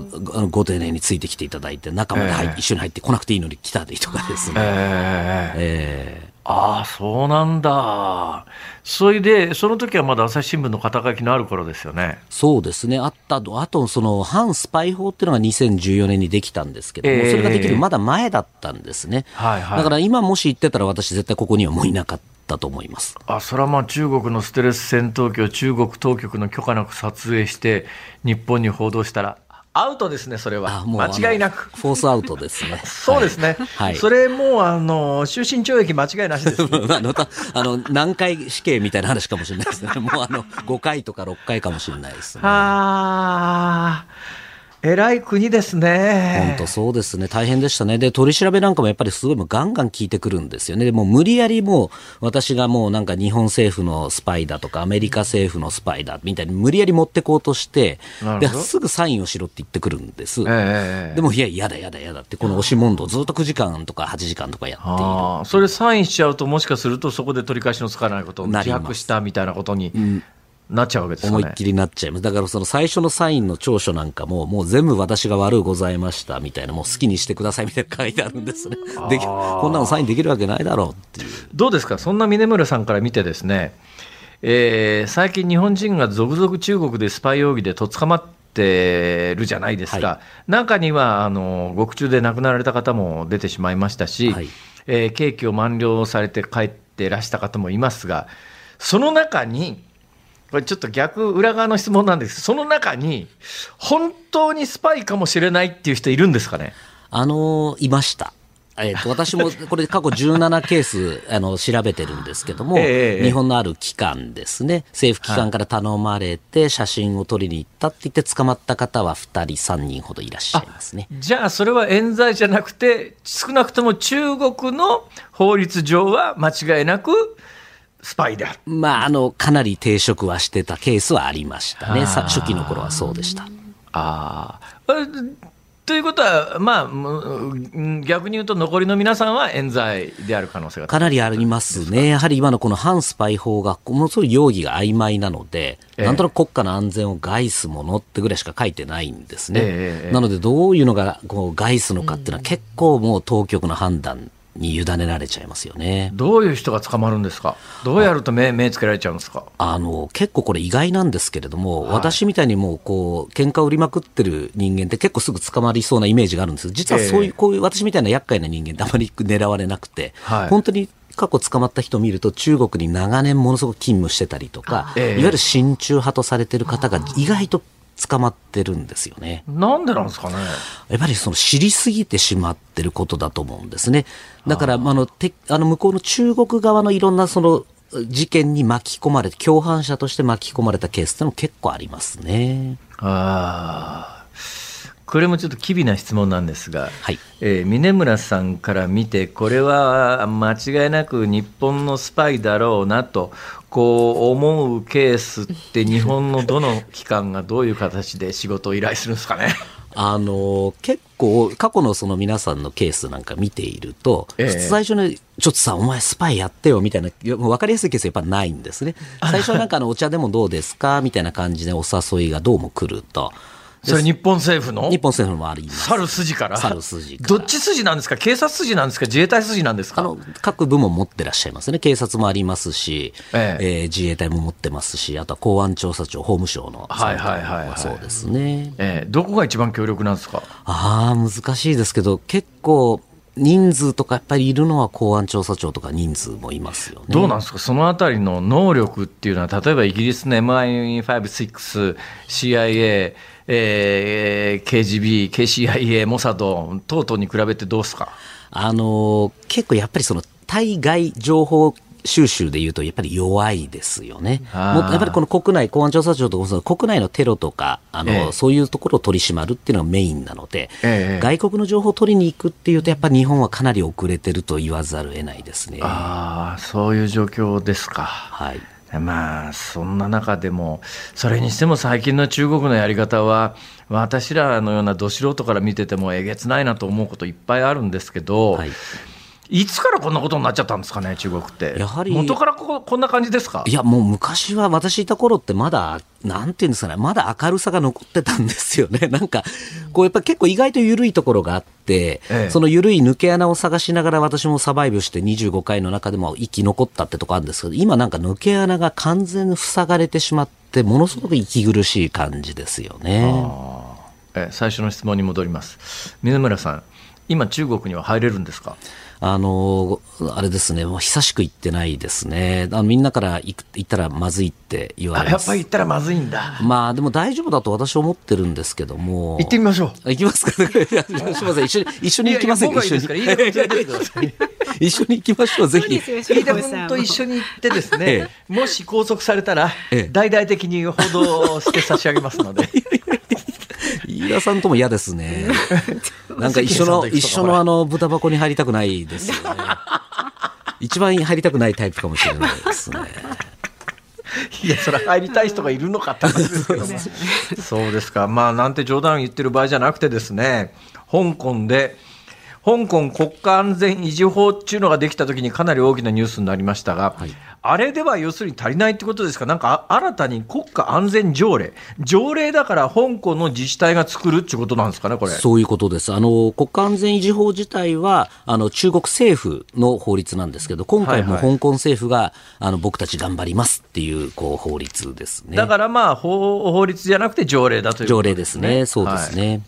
S4: ご丁寧についてきていただいて、中まで入一緒に入ってこなくていいのに来たりとかですね。えー、
S2: えーああ、そうなんだ。それで、その時はまだ朝日新聞の肩書きのある頃ですよね。
S4: そうですね。あったと、あと、その、反スパイ法っていうのが2014年にできたんですけども、えー、それができるまだ前だったんですね。はいはい。だから今もし言ってたら私絶対ここにはもういなかったと思います。
S2: あ、それはまあ中国のステレス戦闘機を中国当局の許可なく撮影して、日本に報道したら、アウトですね、それは。間違いなく。
S4: フォースアウトですね。[LAUGHS]
S2: そうですね。はい。それもう、あの、終身懲役間違いなしです、[LAUGHS] ね。
S4: あの、あの、何回死刑みたいな話かもしれないですね。もうあの、5回とか6回かもしれないですね。
S2: ああ。偉い国ですね。
S4: 本当そうですね。大変でしたね。で、取り調べなんかもやっぱりすごいもうガンガン聞いてくるんですよね。でも無理やりもう、私がもうなんか日本政府のスパイだとか、アメリカ政府のスパイだみたいに無理やり持ってこうとして、ですぐサインをしろって言ってくるんです。えー、でも、いや、やだやだやだって、この押し問答ずっと9時間とか8時間とかやっている。
S2: それサインしちゃうと、もしかするとそこで取り返しのつかないことを自白したみたいなことになっちゃうわけですね。
S4: 思いっきりなっちゃいます。だからその最初のサインの長所なんかも、もう全部私が悪うございましたみたいな、もう好きにしてくださいみたいな書いてあるんですね。でこんなのサインできるわけないだろうっていう。
S2: どうですか？そんな峰村さんから見てですね、えー、最近日本人が続々中国でスパイ容疑でとっ捕まってるじゃないですか。はい、中には、あの、獄中で亡くなられた方も出てしまいましたし、はい、えー、刑期を満了されて帰ってらした方もいますが、その中に、これちょっと逆裏側の質問なんです。その中に本当にスパイかもしれないっていう人いるんですかね？
S4: あのいました。えー、と私もこれ過去17ケースあの調べてるんですけども、えー、日本のある機関ですね。政府機関から頼まれて写真を撮りに行ったって言って捕まった方は2人3人ほどいらっしゃいますね。
S2: じゃあそれは冤罪じゃなくて少なくとも中国の法律上は間違いなくスパイである。
S4: まあ、あの、かなり抵触はしてたケースはありましたね。初期の頃はそうでした。
S2: ああ。ということは、まあ、逆に言うと、残りの皆さんは冤罪である可能性が
S4: かなりありますね、やはり今のこの反スパイ法が、ものすごい容疑が曖昧なので、ええ、なんとなく国家の安全を害すものってぐらいしか書いてないんですね。え、なので、どういうのがこう害すのかっていうのは、結構もう当局の判断に委ねられちゃいますよね。
S2: どういう人が捕まるんですか？どうやると目目つけられちゃうんですか？
S4: あの結構これ意外なんですけれども、はい、私みたいにもうこう喧嘩売りまくってる人間って結構すぐ捕まりそうなイメージがあるんです実はそういう、えー、こういう私みたいな厄介な人間ってあまり狙われなくて、はい、本当に過去捕まった人を見ると中国に長年ものすごく勤務してたりとか、えー、いわゆる親中派とされてる方が意外と捕まってるんですよね。
S2: なんでなんですかね。
S4: やっぱりその知りすぎてしまってることだと思うんですね。だから、あの、てあの向こうの中国側のいろんなその事件に巻き込まれて、共犯者として巻き込まれたケースってのも結構ありますね。
S2: ああ。これもちょっと機微な質問なんですが、はいえー、峰村さんから見て、これは間違いなく日本のスパイだろうなとこう思うケースって日本のどの機関がどういう形で仕事を依頼するんですかね？
S4: あの結構過去のその皆さんのケースなんか見ていると、ええ、最初にちょっとさお前スパイやってよみたいな分かりやすいケースやっぱないんですね。最初はなんかあのお茶でもどうですか？みたいな感じでお誘いがどうも来ると
S2: それ日本政府の？
S4: 日本政府もあります。
S2: 猿筋から？
S4: 猿筋
S2: どっち筋なんですか？警察筋なんですか？自衛隊筋なんですか？あの、
S4: 各部門持ってらっしゃいますね。警察もありますし、ええ。えー、自衛隊も持ってますし、あとは公安調査庁、法務省の。はいはいはい、はい、そうですね。
S2: えー、どこが一番強力なんですか？
S4: ああ、難しいですけど、結構、人数とかやっぱりいるのは公安調査庁とか人数もいますよね。
S2: どうなんですか、そのあたりの能力っていうのは、例えばイギリスの MI5、6、CIA、えー、KGB、KCIA、モサド等々に比べてどうですか？
S4: あの結構やっぱりその対外情報収集でいうと、やっぱり弱いですよね。もやっぱりこの国内、公安調査庁とか、国内のテロとか、あの、ええ、そういうところを取り締まるっていうのがメインなので、え、外国の情報を取りに行くっていうと、やっぱり日本はかなり遅れてると言わざるを得ないですね。
S2: ああ、そういう状況ですか。
S4: はい。
S2: まあ、そんな中でも、それにしても最近の中国のやり方は、私らのようなど素人から見ててもえげつないなと思うこといっぱいあるんですけど、はい。いつからこんなことになっちゃったんですかね、中国って。やはり。元からここんな感じですか？
S4: いや、もう昔は私いた頃ってまだ、なんていうんですかね、まだ明るさが残ってたんですよね。[LAUGHS] なんか、こうやっぱ結構意外と緩いところがあって、ええ、その緩い抜け穴を探しながら私もサバイブして25回の中でも生き残ったってとこあるんですけど、今なんか抜け穴が完全に塞がれてしまって、ものすごく息苦しい感じですよね。
S2: え最初の質問に戻ります。水村さん、今中国には入れるんですか？
S4: あの、あれですね、もう久しく行ってないですね。あみんなから行ったらまずいって言われ
S2: ます。やっぱり行ったらまずいんだ。
S4: まあでも大丈夫だと私は思ってるんですけども。
S2: 行ってみましょう。
S4: 行きますか？[LAUGHS] すみません。一緒に、一緒に行きません？か一緒に。一緒に行きましょう、ぜひ。
S2: 飯田君と一緒に行ってですね、もし拘束されたら、大々的に報道して差し上げますので。[LAUGHS]
S4: 飯田さんとも嫌ですね。[LAUGHS] なんか一緒の、一緒のあの、豚箱に入りたくないですよね。一番入りたくないタイプかもしれないですね。[LAUGHS]
S2: いや、それ入りたい人がいるのかって話ですけども。[LAUGHS] そうですか。まあ、なんて冗談言ってる場合じゃなくてですね、香港で、香港国家安全維持法っていうのができたときにかなり大きなニュースになりましたが、はい、あれでは要するに足りないってことですか、なんか新たに国家安全条例、条例だから香港の自治体が作るっていうことなんですかね、これ
S4: そういうことです、あの国家安全維持法自体はあの中国政府の法律なんですけど、今回も香港政府が、はいはい、あの僕たち頑張りますっていうこう法律ですね。
S2: だからまあ法、法律じゃなくて条例だということですね。
S4: 条例ですね、そうですね。はい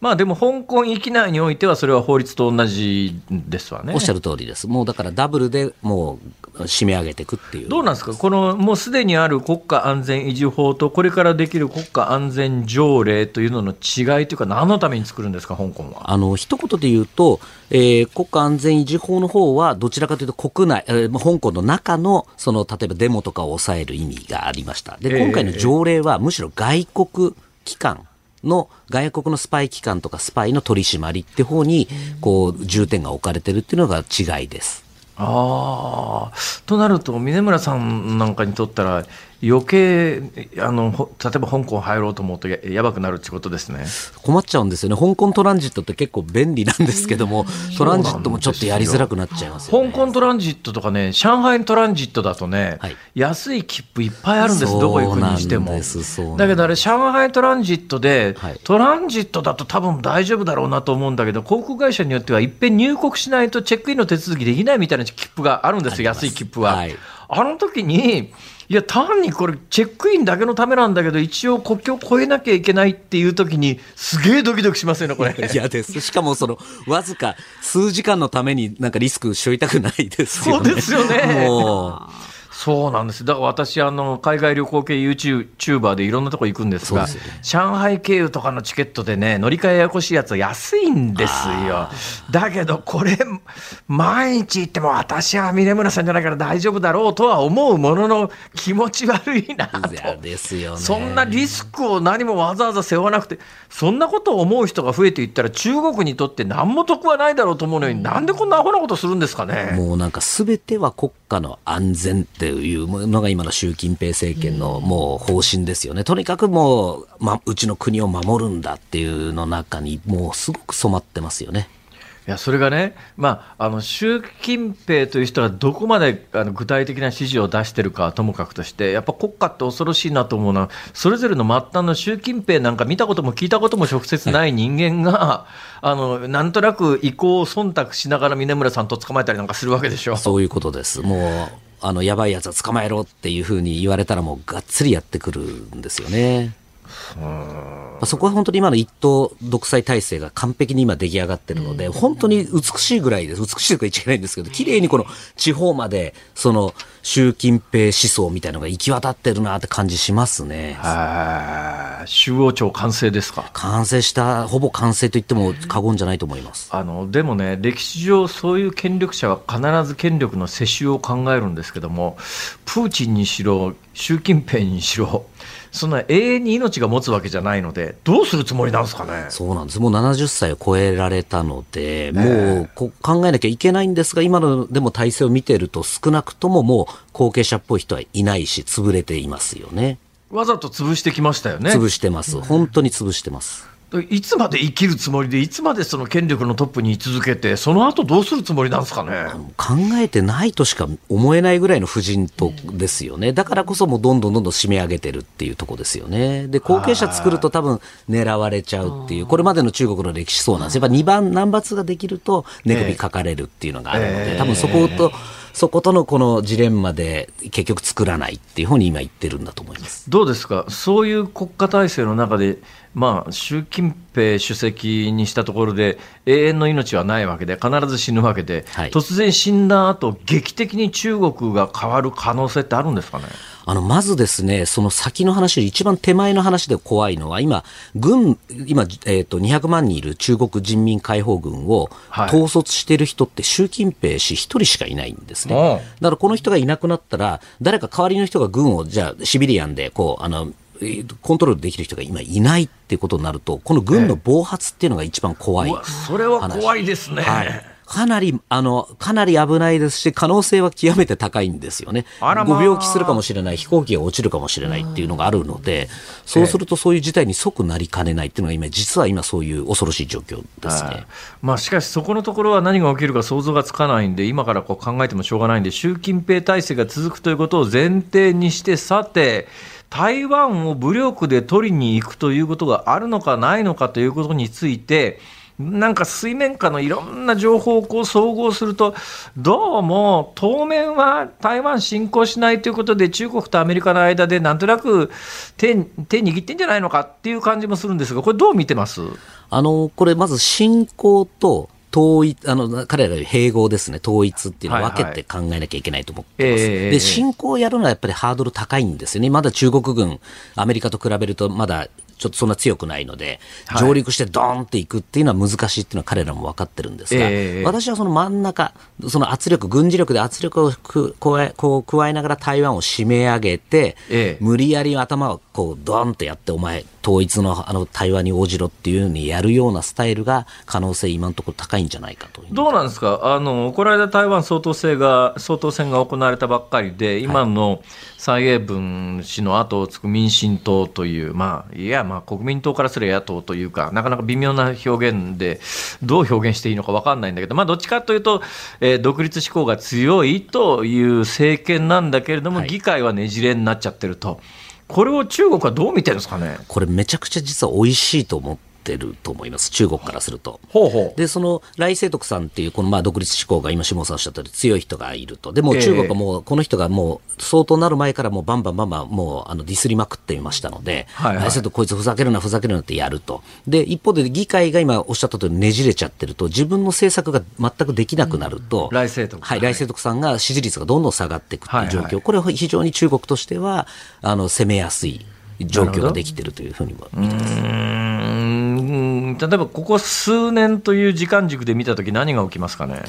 S2: まあでも香港域内においては、それは法律と同じですわね。
S4: おっしゃる通りです。もうだからダブルでもう締め上げていくっていう。
S2: どうなんですか、このもうすでにある国家安全維持法と、これからできる国家安全条例というのの違いというか、何のために作るんですか、香港は。
S4: あの一言で言うと、えー、国家安全維持法の方は、どちらかというと国内、えー、香港の中のその例えばデモとかを抑える意味がありました。で今回の条例はむしろ外国機関の外国のスパイ機関とかスパイの取り締まりって方にこう重点が置かれてるっていうのが違いです。
S2: ああとなると峰村さんなんかにとったら余計あの例えば香港入ろうと思うとややばくなるってことですね。
S4: 困っちゃうんですよね。香港トランジットって結構便利なんですけども、トランジットもちょっとやりづらくなっちゃいますよ、
S2: ね、香港トランジットとかね上海トランジットだとね、はい、安い切符いっぱいあるんですどこ行くにしても。だけどあれ上海トランジットで、はい、トランジットだと多分大丈夫だろうなと思うんだけど航空会社によってはいっぺん入国しないとチェックインの手続きできないみたいな切符があるんですよ安い切符は。はい、あの時にいや、単にこれ、チェックインだけのためなんだけど、一応国境を越えなきゃいけないっていうときに、すげえドキドキしますよね、これ。[LAUGHS]
S4: 嫌です。しかも、その、わずか数時間のためになんかリスクしょいたくないですよ
S2: ね。そうですよね。もう。そうなんです。だから私、あの、海外旅行系 YouTuber でいろんなとこ行くんですが、すね、上海経由とかのチケットでね、乗り換えややこしいやつは安いんですよ。だけど、これ、毎日行っても私は峰村さんじゃないから大丈夫だろうとは思うものの気持ち悪いなと。
S4: ですよね。
S2: そんなリスクを何もわざわざ背負わなくて、そんなことを思う人が増えていったら中国にとって何も得はないだろうと思うのに、なんでこんなアホなことするんですかね。
S4: もうなんか全ては国家の安全っていうのが今の習近平政権のもう方針ですよね。とにかくもう、ま、うちの国を守るんだっていうの中にもうすごく染まってますよね。
S2: いやそれがね、まあ、あの習近平という人がどこまであの具体的な指示を出してるかはともかくとして、やっぱ国家って恐ろしいなと思うのは、それぞれの末端の習近平なんか見たことも聞いたことも直接ない人間が、はい、あのなんとなく意向を忖度しながら峰村さんと捕まえたりなんかするわけでしょ。
S4: そういうことです。もうあのやばいやつは捕まえろっていうふうに言われたらもうがっつりやってくるんですよね。そこは本当に今の一党独裁体制が完璧に今出来上がってるので、本当に美しいぐらいです。美しいとか言っちゃいけないんですけど、綺麗にこの地方まで、その習近平思想みたいなのが行き渡ってるなって感じしますね。
S2: 中央庁完成ですか？
S4: 完成した、ほぼ完成と言っても過言じゃないと思います。
S2: あの、でもね、歴史上そういう権力者は必ず権力の世襲を考えるんですけども、プーチンにしろ、習近平にしろ、そんな永遠に命が持つわけじゃないので、どうするつもりなんですかね？
S4: そうなんです。もう70歳を超えられたので、もうこ考えなきゃいけないんですが、今のでも体制を見てると、少なくとももう後継者っぽい人はいないし、潰れていますよね。
S2: わざと潰してきましたよね。
S4: 潰してます。本当に潰してます。
S2: いつまで生きるつもりで、いつまでその権力のトップに居続けて、その後どうするつもりなんですかね？
S4: 考えてないとしか思えないぐらいの夫人とですよね、だからこそもうどんどんどんどん締め上げてるっていうとこですよね、で後継者作ると多分狙われちゃうっていう、これまでの中国の歴史そうなんです。やっぱ2番、ナンバー2ができると、寝首かかれるっていうのがあるので、多分そこと。そことのこのジレンマで結局作らないっていうふうに今言ってるんだと思います。
S2: どうですか、そういう国家体制の中で、まあ、習近平主席にしたところで、永遠の命はないわけで、必ず死ぬわけで、はい、突然死んだ後劇的に中国が変わる可能性ってあるんですかね？
S4: あの、まずですね、その先の話より一番手前の話で怖いのは、今、軍、今、えっ、ー、と、200万人いる中国人民解放軍を統率している人って習近平氏一人しかいないんですね。だからこの人がいなくなったら、誰か代わりの人が軍を、じゃあ、シビリアンで、こう、あの、コントロールできる人が今いないっていうことになると、この軍の暴発っていうのが一番怖い、ええ、
S2: それは怖いですね。はい
S4: かなり、あの、かなり危ないですし、可能性は極めて高いんですよね。まあ、ご病気するかもしれない、飛行機が落ちるかもしれないっていうのがあるので、そうするとそういう事態に即なりかねないっていうのが今、実は今そういう恐ろしい状況ですね。
S2: まあ、しかしそこのところは何が起きるか想像がつかないんで、今からこう考えてもしょうがないんで、習近平体制が続くということを前提にして、さて、台湾を武力で取りに行くということがあるのかないのかということについて、なんか水面下のいろんな情報をこう総合すると、どうも当面は台湾侵攻しないということで、中国とアメリカの間でなんとなく手手握ってんじゃないのかっていう感じもするんですが、これ、どう見てます？
S4: あのこれ、まず侵攻と統一、あの、彼らより併合ですね、統一っていうのを分けて考えなきゃいけないと思ってます。はいはい、で、侵攻をやるのはやっぱりハードル高いんですよね。まだ中国軍、アメリカと比べるとまだちょっとそんな強くないので、上陸してドーンっていくっていうのは難しいっていうのは彼らも分かってるんですが、えー、私はその真ん中、その圧力、軍事力で圧力を加えこう加えながら台湾を締め上げて、えー、無理やり頭をこう、ドーンとやって、お前、統一のあの対話に応じろっていうふうにやるようなスタイルが可能性、今のところ高いんじゃないかと
S2: どうなんですか、あのこの間、台湾総統選が総統選が行われたばっかりで、今の蔡英文氏の後をつく民進党という、まあ、いや、まあ、国民党からすれば野党というか、なかなか微妙な表現で、どう表現していいのか分かんないんだけど、まあ、どっちかというと、えー、独立志向が強いという政権なんだけれども、はい、議会はねじれになっちゃってると。これを中国はどう見てるんですかね？
S4: これめちゃくちゃ実は美味しいと思ってると思います、中国からすると。
S2: ほうほ
S4: うで、その来清徳さんっていう、このまあ独立志向が今、下さんおっしゃったように強い人がいると。でも中国はもう、この人がもう、相当なる前からもうバンバンバンバンもうあのディスりまくっていましたので、はいはい、来清徳こいつふざけるな、ふざけるなってやると。で、一方で議会が今おっしゃったとおりねじれちゃってると、自分の政策が全くできなくなると、
S2: うん、来清徳。
S4: はい、来清徳さんが支持率がどんどん下がっていくっていう状況、はいはい、これは非常に中国としては、あの、攻めやすい。状況ができているというふうにも見てます
S2: 例えばここ数年という時間軸で見たとき、何が起きますかね？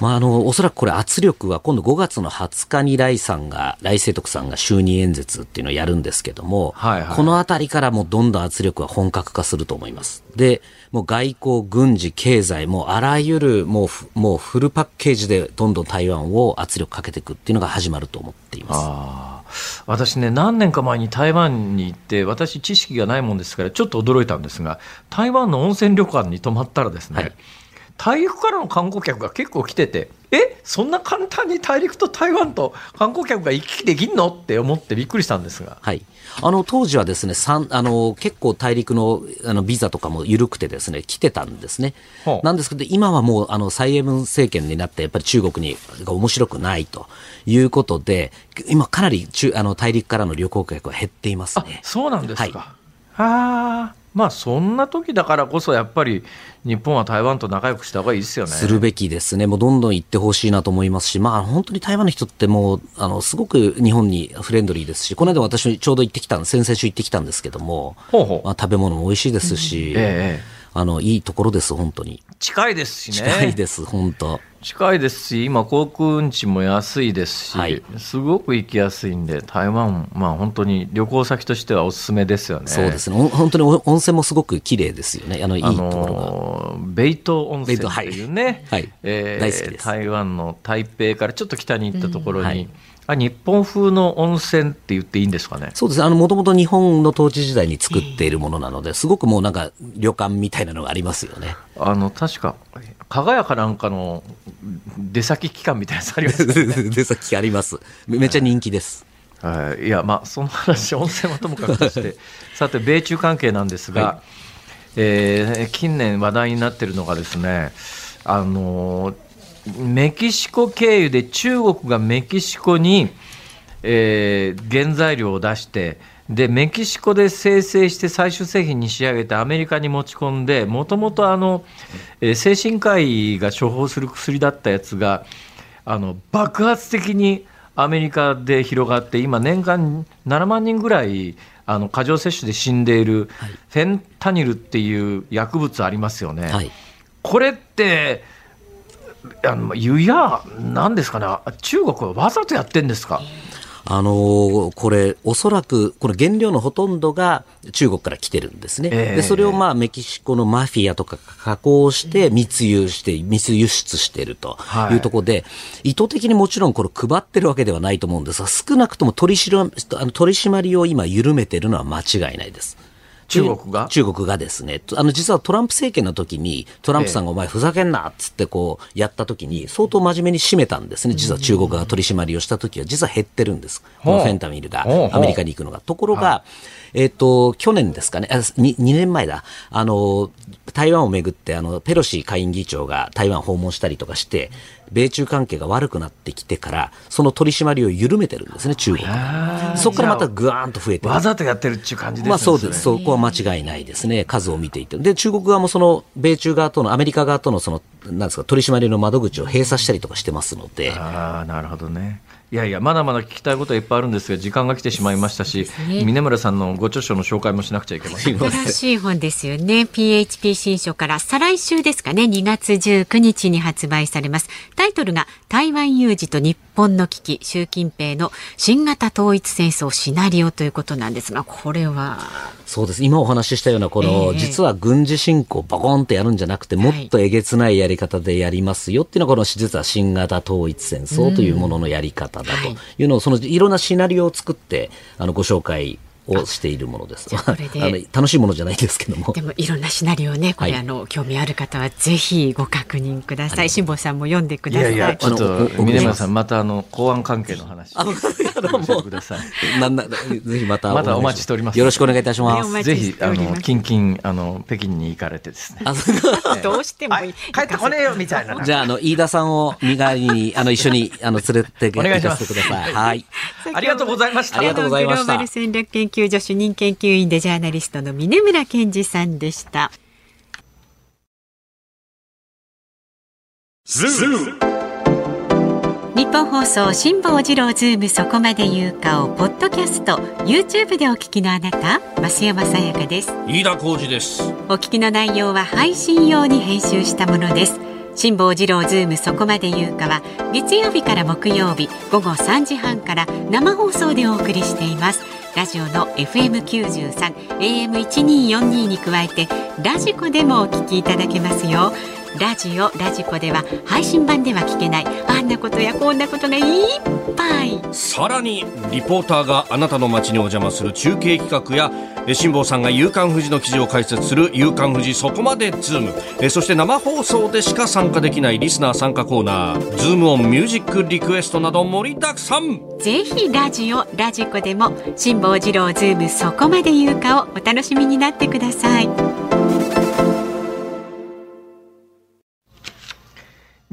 S4: まあ、あの、おそらくこれ圧力は今度5月の20日に来さんが、来清徳さんが就任演説っていうのをやるんですけども、はいはい、このあたりからもうどんどん圧力は本格化すると思います。で、もう外交、軍事、経済、もうあらゆるもうもうフルパッケージでどんどん台湾を圧力かけていくっていうのが始まると思っています。
S2: 私ね、何年か前に台湾に行って、私知識がないもんですから、ちょっと驚いたんですが、台湾の温泉旅館に泊まったらですね、はい大陸からの観光客が結構来てて、えそんな簡単に大陸と台湾と観光客が行き来できんのって思ってびっくりしたんですが。
S4: はい。あの当時はですねあの結構大陸のあのビザとかも緩くてですね来てたんですね、なんですけど今はもうあの蔡英文政権になってやっぱり中国にが面白くないということで今かなり中あの大陸からの旅行客は減っていますね。
S2: そうなんですか、はい、あまあそんな時だからこそやっぱり日本は台湾と仲良くした方がいいですよね。
S4: するべきですね。もうどんどん行ってほしいなと思いますし、まあ本当に台湾の人ってもう、あの、すごく日本にフレンドリーですし、この間私ちょうど行ってきた先々週行ってきたんですけども、ほうほうまあ食べ物も美味しいですし、うん、ええあの、いいところです、本当に。
S2: 近いですし
S4: ね。近いです、本当。
S2: 近いですし、今、航空運賃も安いですし、はい、すごく行きやすいんで、台湾、まあ、本当に旅行先としてはおすすめですよね。
S4: そうですね、本当に温泉もすごく綺麗ですよね、あのいいところ
S2: が。ベイト温泉っていうね、
S4: はい、え
S2: 台湾の台北からちょっと北に行ったところに、はいあ日本風の温泉って言っていいんですかね？
S4: そうですもともと日本の統治時代に作っているものなので、すごくもうなんか旅館みたいなのがありますよね。
S2: あの確か加賀屋かなんかの出先機関みたいなやつありますね。[LAUGHS]
S4: 出先あります。めっちゃ人気です、
S2: はい、いやまあその話温泉はともかくとして。[LAUGHS] さて米中関係なんですが、はい、えー、近年話題になっているのがですねあのメキシコ経由で中国がメキシコに、えー、原材料を出してでメキシコで生成して最終製品に仕上げてアメリカに持ち込んでもともとあの、えー、精神科医が処方する薬だったやつがあの爆発的にアメリカで広がって今年間7万人ぐらいあの過剰摂取で死んでいるフェンタニルっていう薬物ありますよね。はい、これってあの湯やなんですかね。中国はわざとやってんですか？
S4: あのー、これ、おそらく、この原料のほとんどが中国から来てるんですね。えー、で、それをまあ、メキシコのマフィアとか加工して密輸して、密輸出しているとい。うところで、はい、意図的にもちろんこれ配ってるわけではないと思うんですが、少なくとも取り締まりを今緩めているのは間違いないです。
S2: 中国が？
S4: 中国がですね、あの実はトランプ政権の時に、トランプさんがお前ふざけんなっつってこうやった時に、相当真面目に締めたんですね、実は中国が取り締まりをした時は、実は減ってるんです、このフェンタミルがアメリカに行くのが。ところが、えっ、と、去年ですかね、2, 2年前だ、あの、台湾をめぐって、あの、ペロシ下院議長が台湾訪問したりとかして、米中関係が悪くなってきてから、その取り締まりを緩めてるんですね、中国そこからまたぐわーんと増えて
S2: わざとやってるっていう感じですね。
S4: まあそうです。そこは間違いないですね。数を見ていて。で、中国側もその、米中側との、アメリカ側とのその、なんですか、取り締まりの窓口を閉鎖したりとかしてますので。
S2: ああ、なるほどね。いやいや、まだまだ聞きたいことはいっぱいあるんですが、時間が来てしまいましたし、ね、峰村さんのご著書の紹介もしなくちゃいけません。
S3: 新しい本ですよね。PHP 新書から再来週ですかね、2月19日に発売されます。タイトルが台湾有事と日本の危機、習近平の新型統一戦争シナリオということなんですが、これは？
S4: そうです。今お話ししたような、この、えー、実は軍事侵攻バコンってやるんじゃなくて、もっとえげつないやり方でやりますよっていうのは、この実は新型統一戦争というもののやり方だというのを、そのいろんなシナリオを作って、あの、ご紹介をしているものです。あの楽しいものじゃないですけども。
S3: でもいろんなシナリオね、これ、はい、あの興味ある方はぜひご確認ください。辛坊さんも読んでください。いやいや
S2: ちょっと峰村さんまたあの公安関係の話あのください。
S4: なんなぜひまた
S2: またお待ちしております。
S4: よろしくお願いいたします。
S2: ぜひあの近々あの北京に行かれてですね。
S3: どうしても
S2: 帰ってこねえよみたいな。
S4: じゃああの飯田さんを身代わりにあの一緒にあの連れて
S2: お願いしま
S4: すください。はい。
S2: ありがとうございました。
S4: ありがとうございました。
S3: 究所主任研究員でジャーナリストの峰村健二さんでした。日本放送辛坊治郎ズームそこまで言うかをポッドキャスト YouTube でお聞きのあなた増山さやかです。
S5: 飯田浩二です。
S3: お聞きの内容は配信用に編集したものです。辛坊治郎ズームそこまで言うかは月曜日から木曜日午後3時半から生放送でお送りしていますラジオの FM93 AM1242 に加えてラジコでもお聞きいただけますよ。ラジオラジコでは配信版では聞けない。あんなことやこんなことがいっぱい。
S5: さらにリポーターがあなたの街にお邪魔する中継企画や辛坊さんが夕刊フジの記事を解説する夕刊フジそこまでズーム。えそして生放送でしか参加できないリスナー参加コーナー。ズームオンミュージックリクエストなど盛りだくさん。
S3: ぜひラジオラジコでも辛坊治郎ズームそこまで言うかをお楽しみになってください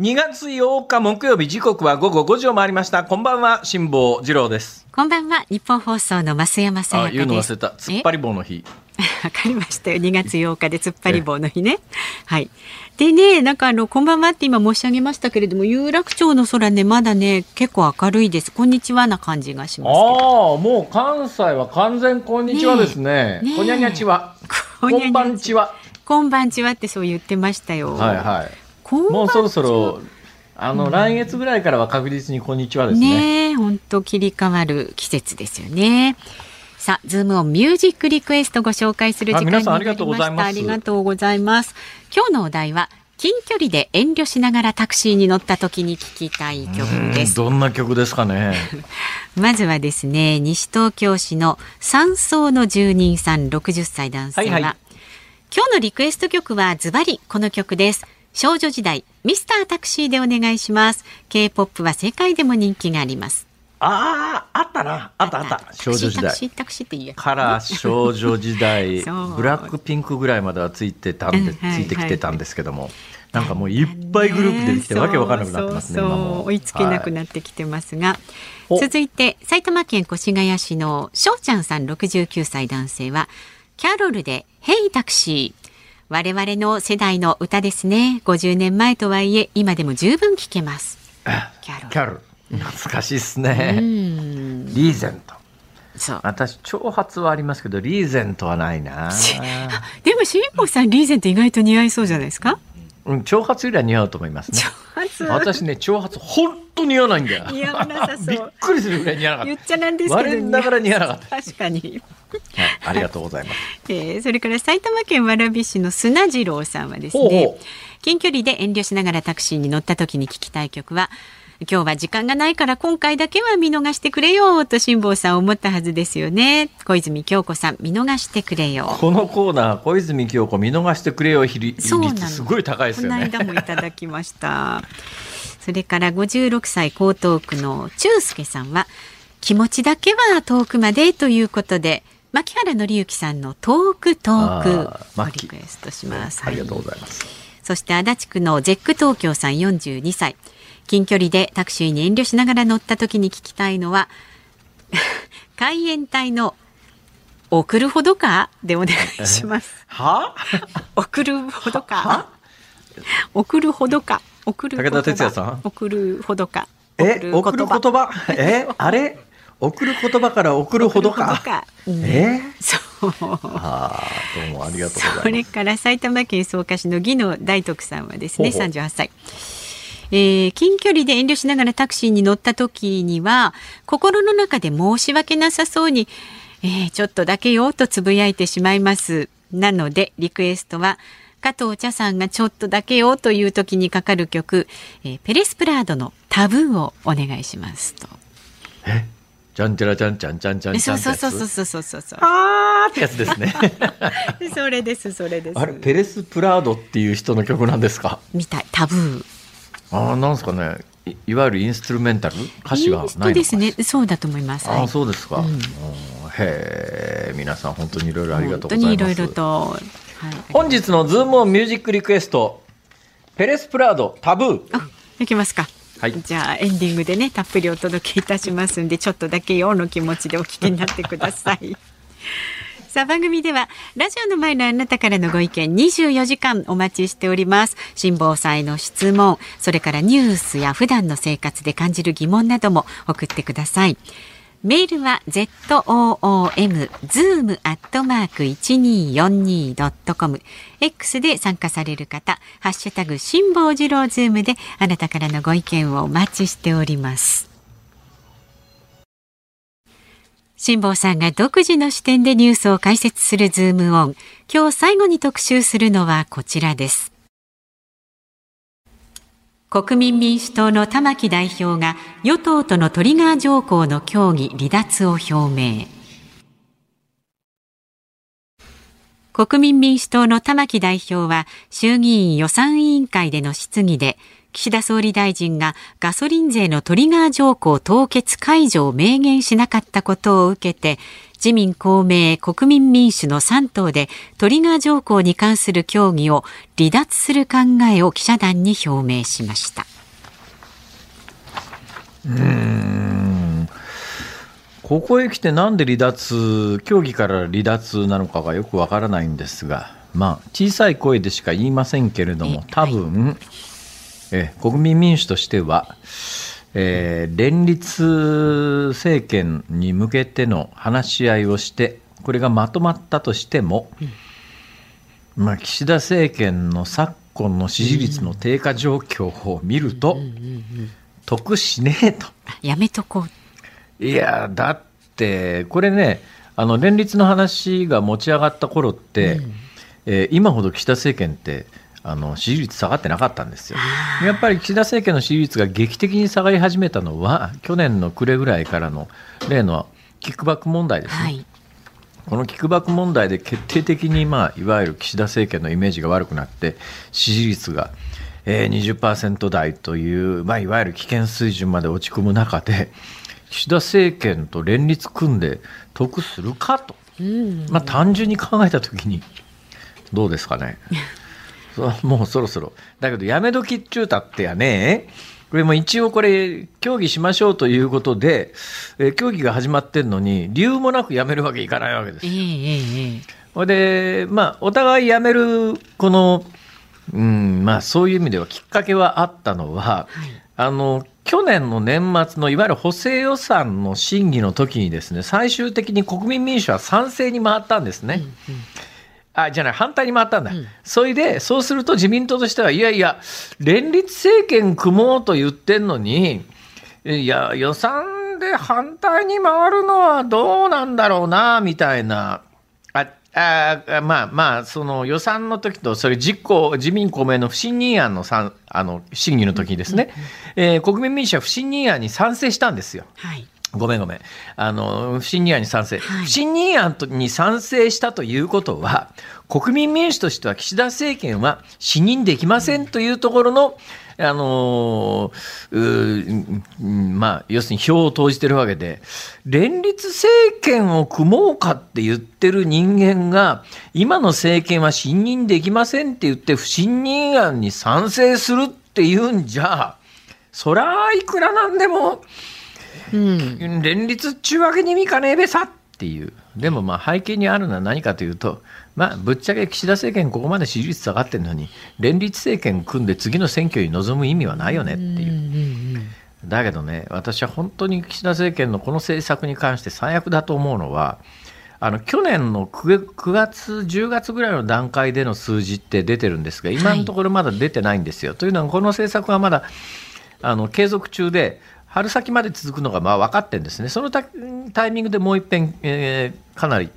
S2: 2月8日木曜日時刻は午後5時を回りました。こんばんは辛坊治郎です。
S3: こんばんは日本放送の増山さやか
S2: です。言うの忘れた。突っ張り棒の日。[LAUGHS]
S3: わかりましたよ。2月8日で突っ張り棒の日ね。はい。でねなんかあのこんばんはって今申し上げましたけれども有楽町の空ねまだね結構明るいです。こんにちはな感じがしますああ
S2: もう関西は完全こんにちはですね。ねこにゃにゃちは。こんばんちは。
S3: こんばんちはってそう言ってましたよ。
S2: はいはいもうそろそろあの、うん、来月ぐらいからは確実にこんにちはですね。
S3: ね本当切り替わる季節ですよね。さあ、ズームオンミュージックリクエストご紹介する時間になりました。ありがとうございます。ありがとうございます。今日のお題は、近距離で遠慮しながらタクシーに乗った時に聴きたい曲です。
S2: どんな曲ですかね。[LAUGHS]
S3: まずはですね、西東京市の山荘の住人さん60歳男性は、はいはい、今日のリクエスト曲はズバリこの曲です。少女時代ミスタータクシーでお願いします K-POP は世界でも人気があります
S2: ああ、あったな。あったあった。少女時代。
S3: タクシーって言え。
S2: から少女時代、[LAUGHS] ブラックピンクぐらいまではついてたんで、ついてきてたんですけども。なんかもういっぱいグループ出てきてわけわからなくなってますね。
S3: そう追いつけなくなってきてますが、はい、続いて埼玉県越谷市のしょうちゃんさん69歳男性はキャロルでヘイタクシー我々の世代の歌ですね。50年前とはいえ、今でも十分聴けます。
S2: キャロル。キャロル。懐かしいですね。リーゼント。そう私長髪はありますけどリーゼントはないな [LAUGHS]
S3: でも辛坊さんリーゼント意外と似合いそうじゃないですか？
S2: うん、長髪よりは似合うと思いますね。私ね、長髪本当似合わないんだよ。
S3: 似合わなさそう。[LAUGHS]
S2: びっくりするぐらい似合わなかった。
S3: 言っちゃなんですけど、
S2: 我ながら似合わなかった。
S3: 確かに。
S2: はい、ありがとうございます。[LAUGHS]
S3: えー、それから埼玉県蕨市の砂次郎さんはですね。ほうほう近距離で遠慮しながらタクシーに乗った時に聞きたい曲は。今日は時間がないから今回だけは見逃してくれよと辛坊さん思ったはずですよね。小泉京子さん見逃してくれよ。
S2: このコーナー小泉京子見逃してくれよ比率すごい高いですよね。
S3: この間もいただきました。それから56歳江東区の中介さんは気持ちだけは遠くまでということで牧原紀之さんの遠く遠くをリクエストします。
S2: ありがとうございます。
S3: そして足立区のゼック東京さん42歳。近距離でタクシーに遠慮しながら乗った時に聞きたいのは [LAUGHS] 海援隊の送るほどかでお願いします。[LAUGHS]
S2: は？
S3: 送るほどか。送るほどか。送る
S2: 武田鉄矢さん？
S3: 送るほどか。
S2: え、送る言葉。え、[LAUGHS] あれ？送る言葉から送るほどか？
S3: か
S2: うん、え？ー、
S3: そう。
S2: ああ、どうもありがとうございます。
S3: それから埼玉県草加市の義野大徳さんはですね、38歳。えー、近距離で遠慮しながらタクシーに乗った時には心の中で申し訳なさそうに、えー、ちょっとだけよとつぶやいてしまいますなのでリクエストは加藤茶さんがちょっとだけよという時にかかる曲、えー、ペレスプラードのタブーをお願いしますと。
S2: え？じゃんちゃらちゃんちゃんちゃんちゃん
S3: そうそうそうそうそうそうそう。
S2: あーってやつですね。[LAUGHS]
S3: それですそれです。
S2: あれペレスプラードっていう人の曲なんですか？
S3: みたいタブー。
S2: ああなんですかね。いわゆるインストゥルメンタル？歌詞がない
S3: ですね。そうだと思います。
S2: あ、そうですか。うん、へえ皆さん本当にいろいろありがとうございます。
S3: 本当にいろいろと。はい、
S2: 本日のズームオンミュージックリクエストペレスプラードタブー。
S3: あ、いきますか。はい、じゃあエンディングでねたっぷりお届けいたしますんでちょっとだけよの気持ちでお聞きになってください。[LAUGHS] さあ番組ではラジオの前のあなたからのご意見24時間お待ちしております。辛坊さんへの質問それからニュースや普段の生活で感じる疑問なども送ってください。メールは zoom zoom アットマーク一二四二ドットコム。X で参加される方ハッシュタグ辛坊治郎ズームであなたからのご意見をお待ちしております。辛坊さんが独自の視点でニュースを解説するズームオン。今日最後に特集するのはこちらです。国民民主党の玉木代表が与党とのトリガー条項の協議離脱を表明。国民民主党の玉木代表は衆議院予算委員会での質疑で岸田総理大臣がガソリン税のトリガー条項凍結解除を明言しなかったことを受けて自民公明国民民主の3党でトリガー条項に関する協議を離脱する考えを記者団に表明しました。
S2: うん。ここへ来てなんで離脱協議から離脱なのかがよくわからないんですがまあ小さい声でしか言いませんけれども多分、はい、え国民民主としてはえー、連立政権に向けての話し合いをして、これがまとまったとしても、うん、まあ、岸田政権の昨今の支持率の低下状況を見ると、得しねえと。
S3: やめとこ
S2: う。いや、だって、これね、あの連立の話が持ち上がった頃って、うん、えー、今ほど岸田政権って、あの支持率下がってなかったんですよ。やっぱり岸田政権の支持率が劇的に下がり始めたのは去年の暮れぐらいからの例のキックバック問題ですね。はい、このキックバック問題で決定的に、まあ、いわゆる岸田政権のイメージが悪くなって支持率が、えー、20%台という、まあ、いわゆる危険水準まで落ち込む中で岸田政権と連立組んで得するかと、まあ、単純に考えたときにどうですかね。[LAUGHS] [LAUGHS] もうそろそろ。だけど、やめ時っちゅうたってやね、これも一応これ、協議しましょうということで、えー、協議が始まってんのに、理由もなくやめるわけいかないわけですよ。ほ、えで、まあ、お互いやめる、この、うん、まあ、そういう意味ではきっかけはあったのは、はい、あの、去年の年末のいわゆる補正予算の審議の時にですね、最終的に国民民主は賛成に回ったんですね。うんうんあ、じゃない、反対に回ったんだ。うん、それで、そうすると自民党としては、いやいや、連立政権組もうと言ってんのに、いや、予算で反対に回るのはどうなんだろうな、みたいな。ああまあまあ、その予算の時と、それ実行、自民公明の不信任案のあの審議の時にですね、うんうん、えー、国民民主は不信任案に賛成したんですよ。はいごめんごめん。あの、不信任案に賛成。はい、不信任案に賛成したということは、国民民主としては岸田政権は信任できませんというところの、あのまあ、要するに票を投じてるわけで、連立政権を組もうかって言ってる人間が、今の政権は信任できませんって言って、不信任案に賛成するっていうんじゃ、そらいくらなんでも、うん、連立っちゅうわけにもいかねえべさっていう。でもまあ背景にあるのは何かというと、まあ、ぶっちゃけ岸田政権、ここまで支持率下がってるのに、連立政権組んで次の選挙に臨む意味はないよねっていう。だけどね、私は本当に岸田政権のこの政策に関して最悪だと思うのは、あの去年の 9, 9月、10月ぐらいの段階での数字って出てるんですが、今のところまだ出てないんですよ。はい、というのは、この政策はまだあの継続中で、春先まで続くのがまあ分かってるんですね、そのタイミングでもう一遍、えー、かなり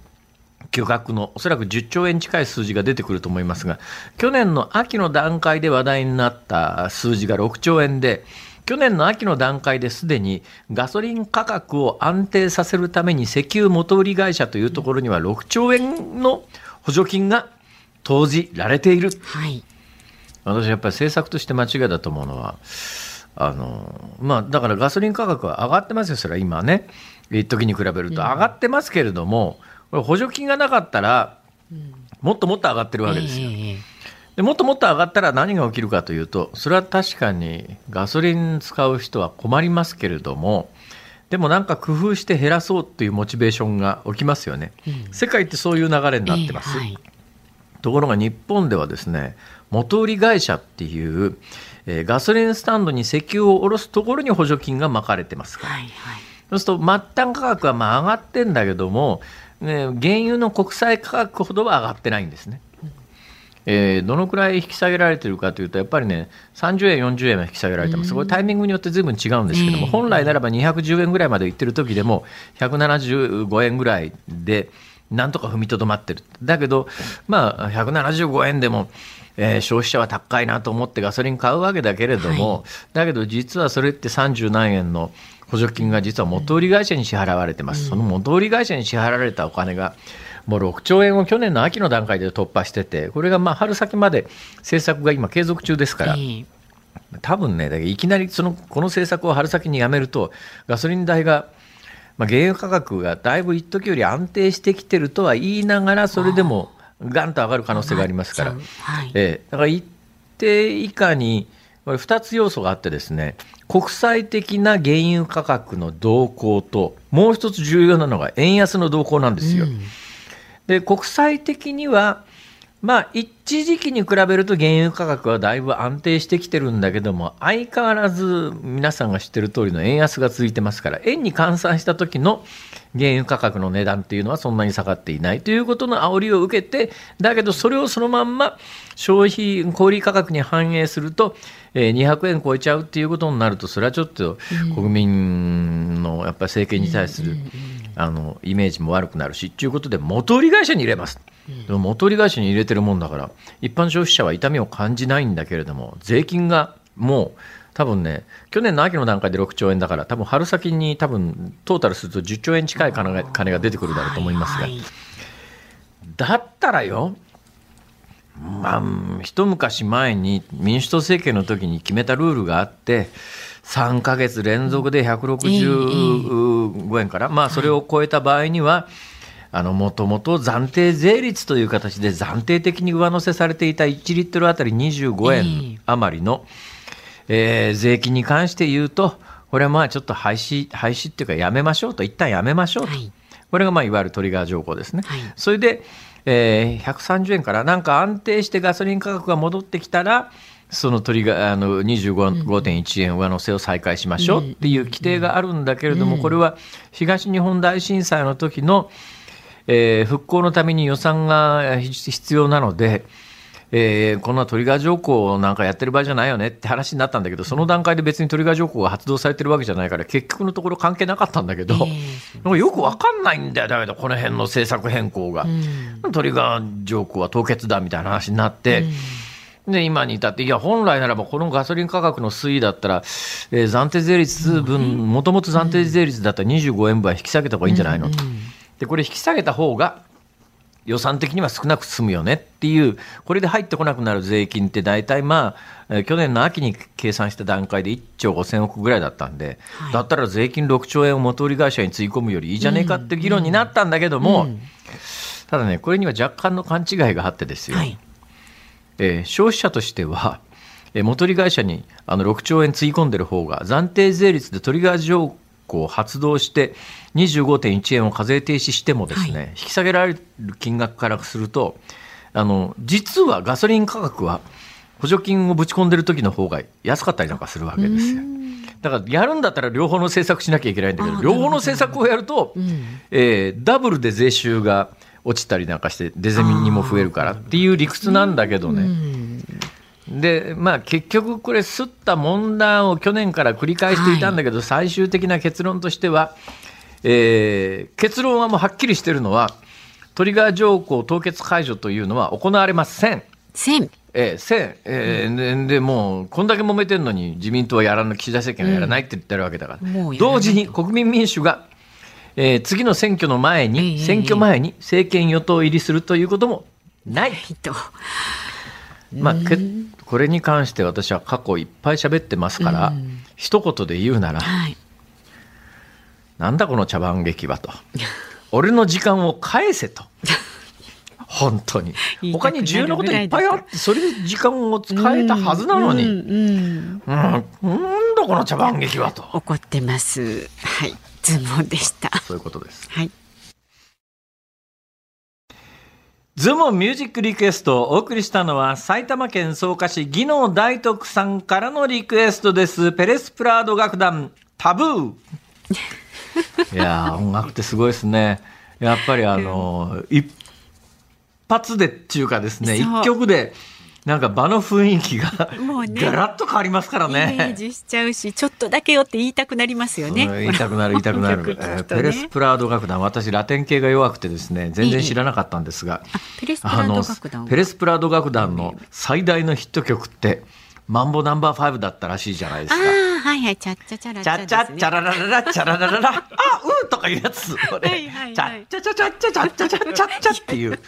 S2: 巨額の、おそらく10兆円近い数字が出てくると思いますが、去年の秋の段階で話題になった数字が6兆円で、去年の秋の段階ですでにガソリン価格を安定させるために石油元売り会社というところには6兆円の補助金が投じられている。はい、私やっぱり政策として間違いだと思うのは、あのまあ、だからガソリン価格は上がってますよ、それは今ね、一時に比べると。上がってますけれども、これ補助金がなかったら、もっともっと上がってるわけですよ。でもっともっと上がったら何が起きるかというと、それは確かにガソリン使う人は困りますけれども、でもなんか工夫して減らそうというモチベーションが起きますよね。うん、世界ってそういう流れになってます。ところが日本ではですね、元売り会社っていう、えー、ガソリンスタンドに石油を卸すところに補助金が巻かれてますから。はいはい、そうすると末端価格はまあ上がってんだけども、ね、原油の国際価格ほどは上がってないんですね。えー、どのくらい引き下げられてるかというと、やっぱりね、30円、40円は引き下げられてます、これ、タイミングによってずいぶん違うんですけども、本来ならば210円ぐらいまでいってる時でも、175円ぐらいで、なんとか踏みとどまってる、だけど、まあ、175円でも、えー、消費者は高いなと思ってガソリン買うわけだけれども、はい、だけど実はそれって30何円の補助金が実は元売り会社に支払われてます、その元売り会社に支払われたお金が、もう6兆円を去年の秋の段階で突破してて、これがまあ春先まで政策が今、継続中ですから。多分ね、だいきなりそのこの政策を春先にやめると、ガソリン代が、まあ、原油価格がだいぶ一時より安定してきてるとは言いながら、それでもがんと上がる可能性がありますから、はい、えー、だから一定以下に、これ2つ要素があってですね、国際的な原油価格の動向と、もう一つ重要なのが円安の動向なんですよ。うん。で国際的には、まあ、一時期に比べると原油価格はだいぶ安定してきてるんだけども、相変わらず皆さんが知ってる通りの円安が続いてますから、円に換算した時の原油価格の値段っていうのはそんなに下がっていないということの煽りを受けて、だけどそれをそのまんま消費、小売価格に反映すると、えー、200円超えちゃうっていうことになると、それはちょっと国民のやっぱり政権に対する、あのイメージも悪くなるしということで元売り会社に入れます、でも元売り会社に入れてるもんだから一般消費者は痛みを感じないんだけれども税金がもう多分ね去年の秋の段階で6兆円だから多分春先に多分トータルすると10兆円近い金が金が出てくるだろうと思いますが、だったらよまあ、一昔前に民主党政権の時に決めたルールがあって3か月連続で165円から、まあ、それを超えた場合には、もともと暫定税率という形で暫定的に上乗せされていた1リットルあたり25円余りの、えー、税金に関して言うと、これはまあちょっと廃止、廃止っていうかやめましょうと、一旦やめましょうと。はい、これがまあいわゆるトリガー条項ですね。はい、それで、えー、130円からなんか安定してガソリン価格が戻ってきたら、その鳥があの25.1円上乗せを再開しましょうっていう規定があるんだけれども、これは東日本大震災の時の、えー、復興のために予算が必要なので、えー、こんなトリガー条項なんかやってる場合じゃないよねって話になったんだけど、その段階で別にトリガー条項が発動されてるわけじゃないから、結局のところ関係なかったんだけど、えー、よくわかんないんだよ、だけど、この辺の政策変更が。うん、トリガー条項は凍結だみたいな話になって、うん。で、今に至って、いや、本来ならばこのガソリン価格の推移だったら、えー、暫定税率分、もともと暫定税率だったら25円分は引き下げた方がいいんじゃないのと。で、これ引き下げた方が、予算的には少なく済むよねっていう、これで入ってこなくなる税金って大体まあ、去年の秋に計算した段階で1兆5000億ぐらいだったんで、はい、だったら税金6兆円を元売り会社につぎ込むよりいいじゃねえかって議論になったんだけども、ただね、これには若干の勘違いがあってですよ。はい。えー、消費者としては、えー、元利会社にあの6兆円つぎ込んでる方が暫定税率でトリガー条項を発動して25.1円を課税停止してもですね、はい、引き下げられる金額からするとあの実はガソリン価格は補助金をぶち込んでる時の方が安かったりなんかするわけですよ。だからやるんだったら両方の政策しなきゃいけないんだけど両方の政策をやると、うん、えー、ダブルで税収が落ちたりなんかしてデゼミにも増えるからっていう理屈なんだけどね。でまあ、結局、これ、すった問題を去年から繰り返していたんだけど、はい、最終的な結論としては、えー、結論はもうはっきりしてるのは、トリガー条項凍結解除というのは行われません。
S3: せん。
S2: えー、せえー、でもう、こんだけ揉めてるのに、自民党はやらない、岸田政権はやらないって言ってるわけだから、うん、同時に国民民主が、えー、次の選挙の前に、選挙前に政権与党入りするということもない。まあ、けこれに関して私は過去いっぱい喋ってますから、うん、一言で言うなら、はい、なんだこの茶番劇はと。俺の時間を返せと。[LAUGHS] 本当に。他に重要なこといっぱいあってそれで時間を使えたはずなのに、うん、うん、なんだこの茶番劇はと。
S3: 怒ってます。はい。ズモンでした。
S2: そういうことです。
S3: はい
S2: ズモンミュージックリクエストをお送りしたのは埼玉県草加市技能大徳さんからのリクエストです。ペレスプラード楽団。タブー。[LAUGHS] いや音楽ってすごいですね。やっぱりあの一発でっていうかですね、一曲で、なんか場の雰囲気がもうねガラッと変わりますからね。
S3: イメージしちゃうし、ちょっとだけよって言いたくなりますよね。
S2: 言いたくなる、言いたくなる。[LAUGHS] ね、えー、ペレスプラード楽団、私ラテン系が弱くてですね、全然知らなかったんですが、
S3: ペレスプラード楽団
S2: ペレスプラード楽団の最大のヒット曲って、マンボナンバー5だったらしいじゃないですか。あ
S3: あ、はいはい、チャッチャチャラ
S2: チャ、ね。チャッチャチャララララ、チャララララ、あ、うんとかいうやつ。これ、チャッチャチャチャチャチャチャチャチャっていう。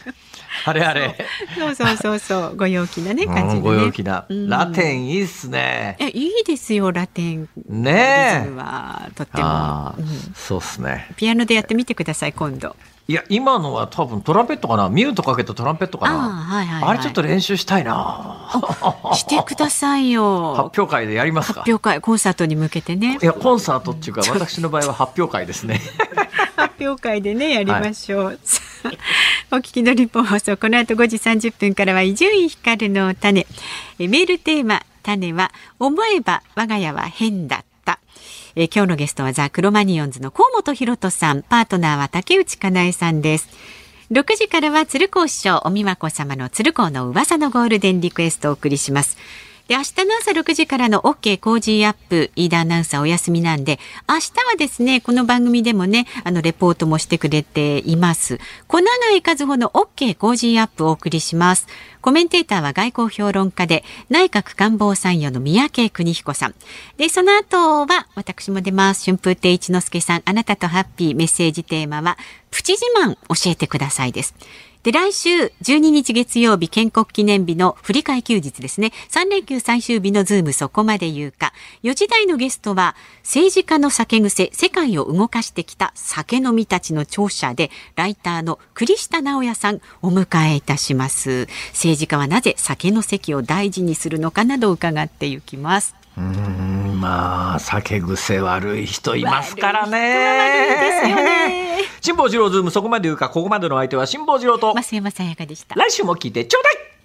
S2: あれあれ。
S3: そうそうそうそう、ご陽気なね、感じで、ね、
S2: ご陽気な、ラテンいいっすね。
S3: え、いいですよ、ラテン。
S2: ね
S3: え。は、とっても。
S2: うん、そうっすね。
S3: ピアノでやってみてください、今度。
S2: いや、今のは多分トランペットかなミュートかけたトランペットかなあ,、はいはいはい、あれちょっと練習したいな
S3: してくださいよ。
S2: 発表会でやりますか
S3: 発表会、コンサートに向けてね。
S2: いや、コンサートっていうか、私の場合は発表会ですね。[LAUGHS]
S3: 発表会でね、やりましょう。はい、[LAUGHS] お聞きの日本放送、この後5時30分からは伊集院光の種。メールテーマ、種は、思えば我が家は変だ。えー、今日のゲストはザ・クロマニオンズの河本博人さん、パートナーは竹内かなえさんです。6時からは鶴光師匠、おみわこ様の鶴光の噂のゴールデンリクエストをお送りします。で、明日の朝6時からの OK 工事アップ、飯田アナウンサーお休みなんで、明日はですね、この番組でもね、あの、レポートもしてくれています。小永井和穂の OK 工事アップをお送りします。コメンテーターは外交評論家で、内閣官房参与の三宅邦彦さん。で、その後は、私も出ます。春風亭一之輔さん、あなたとハッピーメッセージテーマは、プチ自慢教えてくださいです。で、来週12日月曜日建国記念日の振り替え休日ですね。3連休最終日のズームそこまで言うか。4時台のゲストは政治家の酒癖、世界を動かしてきた酒飲みたちの著者で、ライターの栗下直也さんお迎えいたします。政治家はなぜ酒の席を大事にするのかなど伺っていきます。
S2: うんまあ酒癖悪い人いますからね。辛坊治郎ズームそこまで言うかここまでの相手は辛坊治郎と
S3: 増山さやかでした？
S2: 来週も聞いてちょうだい。